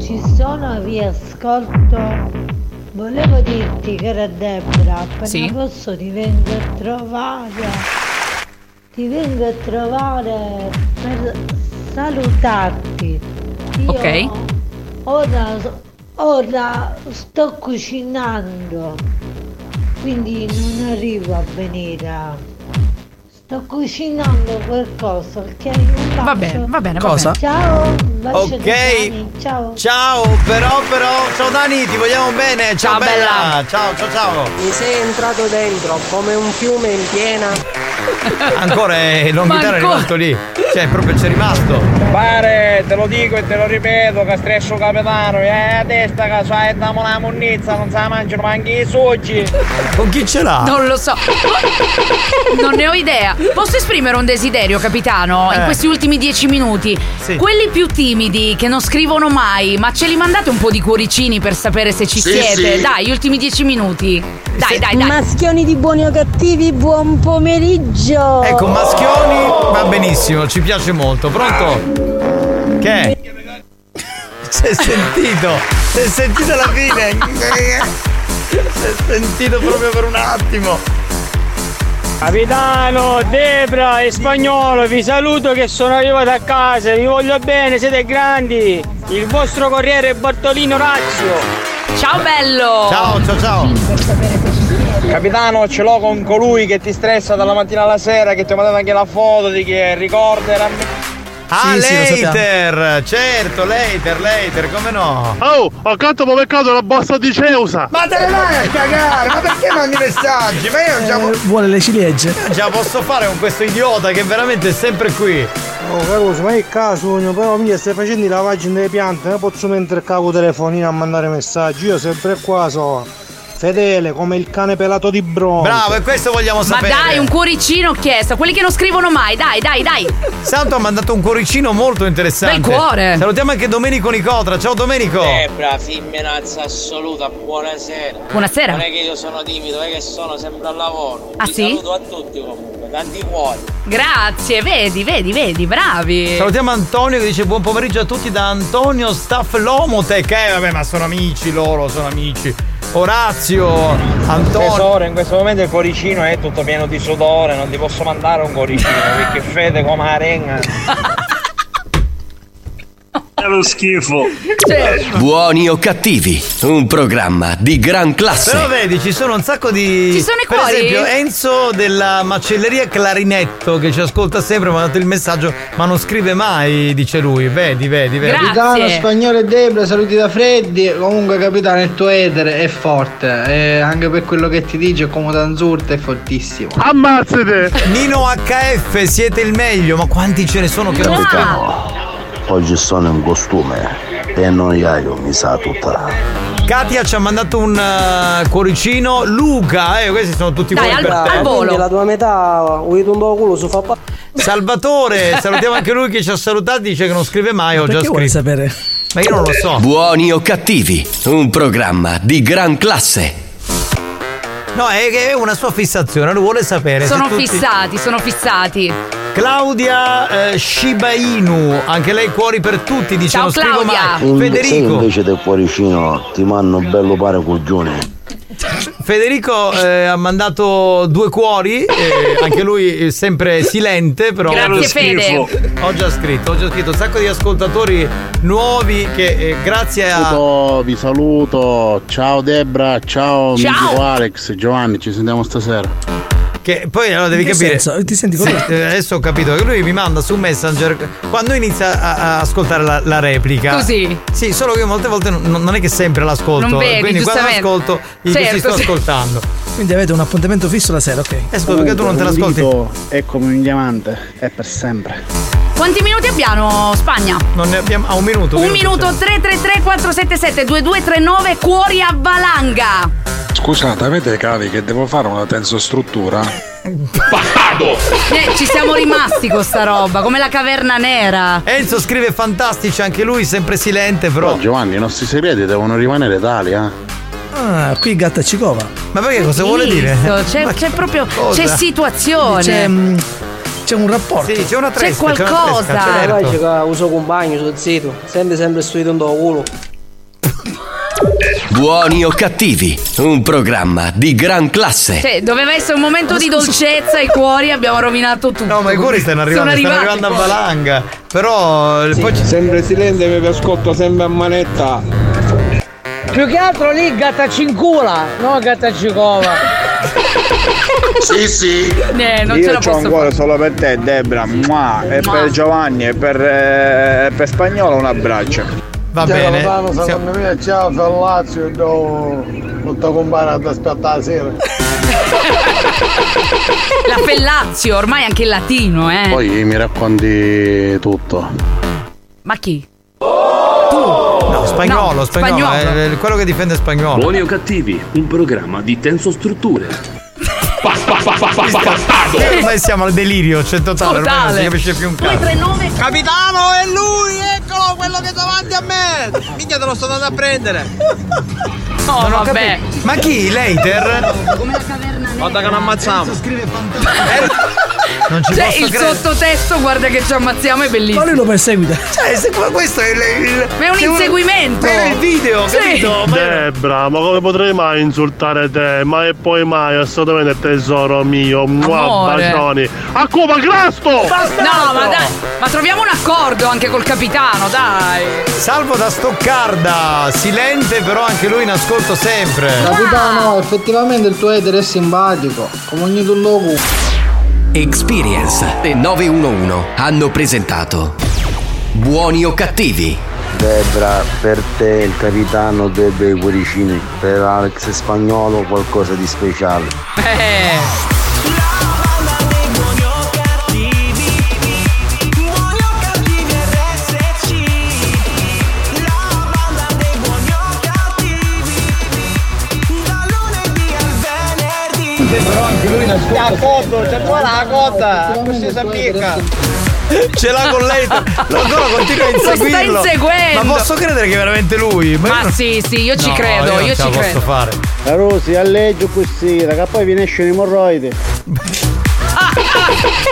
Ci sono, vi ascolto. Volevo dirti che era Debra, appena Sì. posso ti vengo a trovare. Ti vengo a trovare per salutarti. Io Ok. Ora, ora sto cucinando, quindi non arrivo a venire. Sto cucinando qualcosa, ok? Va bene, va bene, va Cosa? bene. Ciao, bacio Ok. Dani, Ciao. Ciao, però, però, ciao Dani, ti vogliamo bene. Ciao, Ciao, bella. bella. Ciao, ciao, ciao. Mi sei entrato dentro come un fiume in piena. Ancora eh, non Ma è rimasto lì. Cioè, proprio c'è rimasto. Pare, te lo dico e te lo ripeto, che stresso capitano, è a testa che c'hai da una munnizza, non se la mangiano neanche i succi. Con chi ce l'ha? Non lo so. Non ne ho idea. Posso esprimere un desiderio, capitano? In Eh. questi ultimi dieci minuti. Sì. Quelli più timidi, che non scrivono mai, ma ce li mandate un po' di cuoricini per sapere se ci Sì, siete? sì. Dai, gli ultimi dieci minuti. Dai, dai, dai. Maschioni di buoni o cattivi, buon pomeriggio. Ecco, Maschioni va benissimo, ci piace molto. Pronto? Che è? Si è sentito, si è sentito alla fine. Si è sentito proprio per un attimo. Capitano, Debra e Spagnolo, vi saluto che sono arrivato a casa, vi voglio bene, siete grandi. Il vostro corriere Bartolino Razio. Ciao bello! Ciao, ciao, ciao. Capitano, ce l'ho con colui che ti stressa dalla mattina alla sera, che ti ha mandato anche la foto di che ricorda. Ah, Sì, sì, later! certo, later, later, come no? Oh, accanto mi peccato la bossa di Ceusa! Ma te ne vai a cagare, ma perché mandi messaggi? Ma io già, Eh, vuole le ciliegie. già posso fare con questo idiota che veramente è sempre qui. Oh Caruso, ma che caso, però mia stai facendo i lavaggi delle piante, non posso mentre cavo telefonino a mandare messaggi, io sempre qua so. Fedele come il cane pelato di bronzo. Bravo, e questo vogliamo Ma sapere. dai, un cuoricino ho chiesto, quelli che non scrivono mai, dai, dai, dai. Santo ha mandato un cuoricino molto interessante. Bel cuore. Salutiamo anche Domenico Nicotra. Ciao Domenico. Debra, femminazza assoluta, buonasera. Buonasera. Non è che io sono timido, è che sono sempre al lavoro. Ah, Vi sì? saluto a tutti comunque, tanti cuori. Grazie, vedi, vedi, vedi, bravi. Salutiamo Antonio che dice buon pomeriggio a tutti da Antonio Staff Lomotec. Eh vabbè, ma sono amici loro, sono amici. Orazio, Antonio. Tesoro, in questo momento il cuoricino è tutto pieno di sudore, non ti posso mandare un cuoricino perché fede come la renga. È lo schifo. Buoni o cattivi, un programma di gran classe. Però vedi, ci sono un sacco di. Ci sono i Per cuori? esempio, Enzo della macelleria Clarinetto che ci ascolta sempre, mi ha dato il messaggio, ma non scrive mai, dice lui. Vedi, vedi, vedi. Capitano, spagnolo e Debra, saluti da Freddy. Comunque, capitano, il tuo etere è forte. E anche per quello che ti dice, come Tanzurta è fortissimo. Ammazzate! Nino HF, siete il meglio, ma quanti ce ne sono che non stanno? Oggi sono in costume e non iaio, mi sa tutta. Katia ci ha mandato un eh, cuoricino. Luca, eh, questi sono tutti Dai, buoni al- per te. al volo. la tua metà, vuoi tu un culo su fa Salvatore, salutiamo anche lui che ci ha salutato, dice che non scrive mai, ho già Perché vuoi scritto. sapere? Ma io non lo so. Buoni o cattivi, un programma di gran classe. No, è è una sua fissazione, lui vuole sapere. Sono tutti- fissati, sono fissati. Claudia eh, Shiba Inu, anche lei cuori per tutti, dice Ciao, non scrivo Claudia. mai. Federico, invece del cuoricino ti mando bello pare coglione. Federico eh, ha mandato due cuori, eh, anche lui è sempre silente, però. Grazie, Fede. Ho già scritto, ho già scritto un sacco di ascoltatori nuovi che eh, grazie a. Saluto, vi saluto. Ciao Debra, ciao, Ciao. mitico Alex, Giovanni, ci sentiamo stasera. Che poi allora devi capire. senso? Ti senti Sì, eh, adesso ho capito che lui mi manda su Messenger quando inizia a, a ascoltare la, la replica. Così. Sì, solo che io molte volte non, non è che sempre l'ascolto. Non vedi, quindi quando ascolto gli Certo, ci sto sì. ascoltando. Quindi avete un appuntamento fisso la sera, ok? Eh, scusa, perché tu non te l'ascolti? È come un diamante, è per sempre. Quanti minuti abbiamo, Spagna? Non ne abbiamo. A un minuto. Un minuto 333 477 2239 cuori a valanga. Scusate, avete cavi che devo fare una tensostruttura? Eh, ci siamo rimasti con sta roba, come la caverna nera. Enzo scrive fantastici, anche lui sempre silente, però. Però Giovanni, i nostri segreti devono rimanere tali, eh. Ah, qui gatta Cicova. Ma perché cosa vuole dire? C'è, c'è proprio cosa? c'è situazione. C'è, c'è un rapporto. Sì, c'è una C'è tresca. c'è una qualcosa. tresca, certo. che uso compagno, sono zitto. Sempre sempre studiato un culo. Buoni o cattivi, un programma di gran classe. Cioè, doveva essere un momento di dolcezza ai cuori, abbiamo rovinato tutto. No, ma i cuori stanno arrivando, Sono stanno arrivati arrivando a valanga. Però eh, poi ci- Sempre silente mi ascolto sempre a manetta. Più che altro lì gatta cincula, no gatta cicova. Sì, sì. Eh, non ce Io la ho posso un cuore solo per te, Debra. Mua. E Mua. per Giovanni e per, eh, per spagnolo un abbraccio. va bene. Capitano, Siamo- secondo me ciao per Lazio, do... non ti compare ad aspettare la sera. La Fellazio, ormai anche il latino, eh. Poi mi racconti tutto. Ma chi? No, spagnolo, No, spagnolo, spagnolo. è quello che difende spagnolo. Buoni o cattivi, un programma di tensostrutture. Eh, Ormai siamo al delirio, cioè totale, ormai non Totale. si capisce più un cazzo. 239 Capitano, è lui, eccolo quello che è davanti a me. Minchia te lo sto andando a prendere. No, Non vabbè. capito. Ma chi? Later? Guarda che non ammazziamo. Scrive fantastico. Non ci cioè, posso il credere. sottotesto, guarda che ci ammazziamo, è bellissimo. Ma lui lo perseguita. Cioè, se- ma questo è il. il- Ma è un inseguimento. Ma era il video, Sì. capito? Debra, ma come potrei mai insultare te? Ma e poi mai, assolutamente tesoro mio. Mua, bacioni. A Cuba Grasto! No, ma dai, ma troviamo un accordo anche col capitano, dai. Salvo da Stoccarda, silente però anche lui in ascolto sempre. Capitano, effettivamente il tuo hater è simpatico, come ogni tuo logo. Experience e 911 hanno presentato Buoni o cattivi? Debra, per te il capitano debba i cuoricini, per Alex Spagnolo qualcosa di speciale. Eh. Lui nasconde. Cotto, c'è qua la cotta, così si appicca. Ce l'ha con lei. Lo ancora continua a Lo sta inseguirlo. inseguendo. Ma posso credere che è veramente lui? Ma io non- sì, sì, io ci No, credo, non io ce ci la posso credo. fare. La Rosi, alleggio così, che poi vi esce l'emorroide.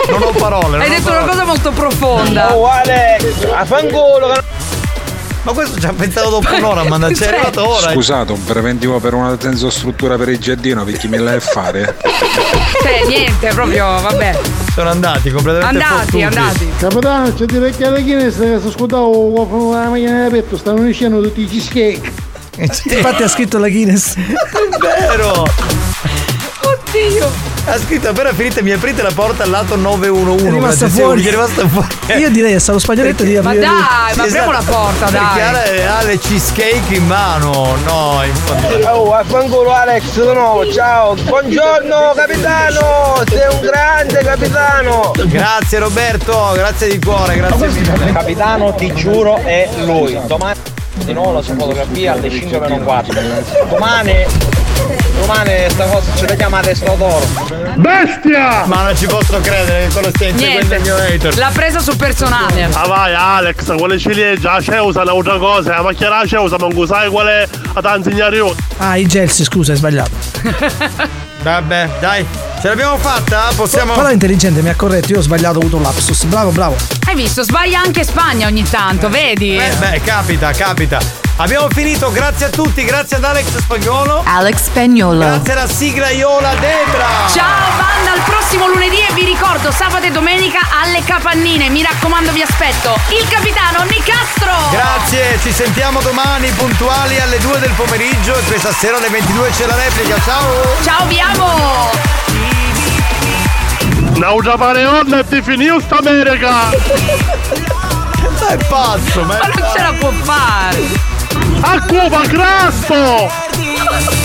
Non ho parole. Hai non ho detto una parole. cosa molto profonda. Oh Alex, a fangolo. Ma questo ci ha pensato dopo un'ora a mandare. Ci è Cioè- arrivato ora. Scusate, un preventivo per una tensostruttura per il giardino, per chi me la è fare? Cioè, niente, proprio, vabbè. Sono andati completamente Andati, fottuti. andati. Capitano, c'è di vecchia la Guinness che si ascoltavo con la macchina di petto, stanno dicendo tutti i cheesecake. Infatti ha scritto la Guinness. È vero. Oddio. Ha scritto appena finita mi aprite la porta al lato 911. È rimasta fuori. È rimasta fuori. Io direi a stato spagnoletto di Ma aprire. dai, ma apriamo la porta, Perché dai. Ale ha le cheesecake in mano. No, in Oh, a fangolo Alex di nuovo, ciao. Buongiorno capitano, sei un grande capitano. Grazie Roberto, grazie di cuore, grazie mille. Capitano, ti giuro, è lui. Domani di nuovo la sua fotografia alle 5 meno 4. Domani, domani sta cosa ce la chiama testo d'oro. Bestia! Ma non ci posso credere che quello stia inseguendo il mio hater. L'ha presa sul personale. Ah vai Alex, quelle ciliegie, la ceusa è un'altra cosa, la macchia la ceusa, ma non sai qual è a da insegnare io. Ah, i Gelsi, scusa, hai sbagliato. Vabbè, dai, ce l'abbiamo fatta? Possiamo. Però intelligente, mi ha corretto, io ho sbagliato, ho avuto un lapsus. Bravo, bravo. Hai visto? Sbaglia anche Spagna ogni tanto, vedi? Eh, beh, capita, capita. Abbiamo finito, grazie a tutti, grazie ad Alex Spagnolo. Alex Spagnolo. Grazie alla sigla Iola Debra. Ciao banda, al prossimo lunedì e vi ricordo sabato e domenica alle capannine. Mi raccomando, vi aspetto. Il capitano Nicastro. Grazie, ci sentiamo domani puntuali alle 2 del pomeriggio e questa sera alle 22 c'è la replica. Ciao! Ciao, vi amo. Naugia pare onda e ti finì sta America! È pazzo, ma Ma non ce la può fare. A Cuba Grasto!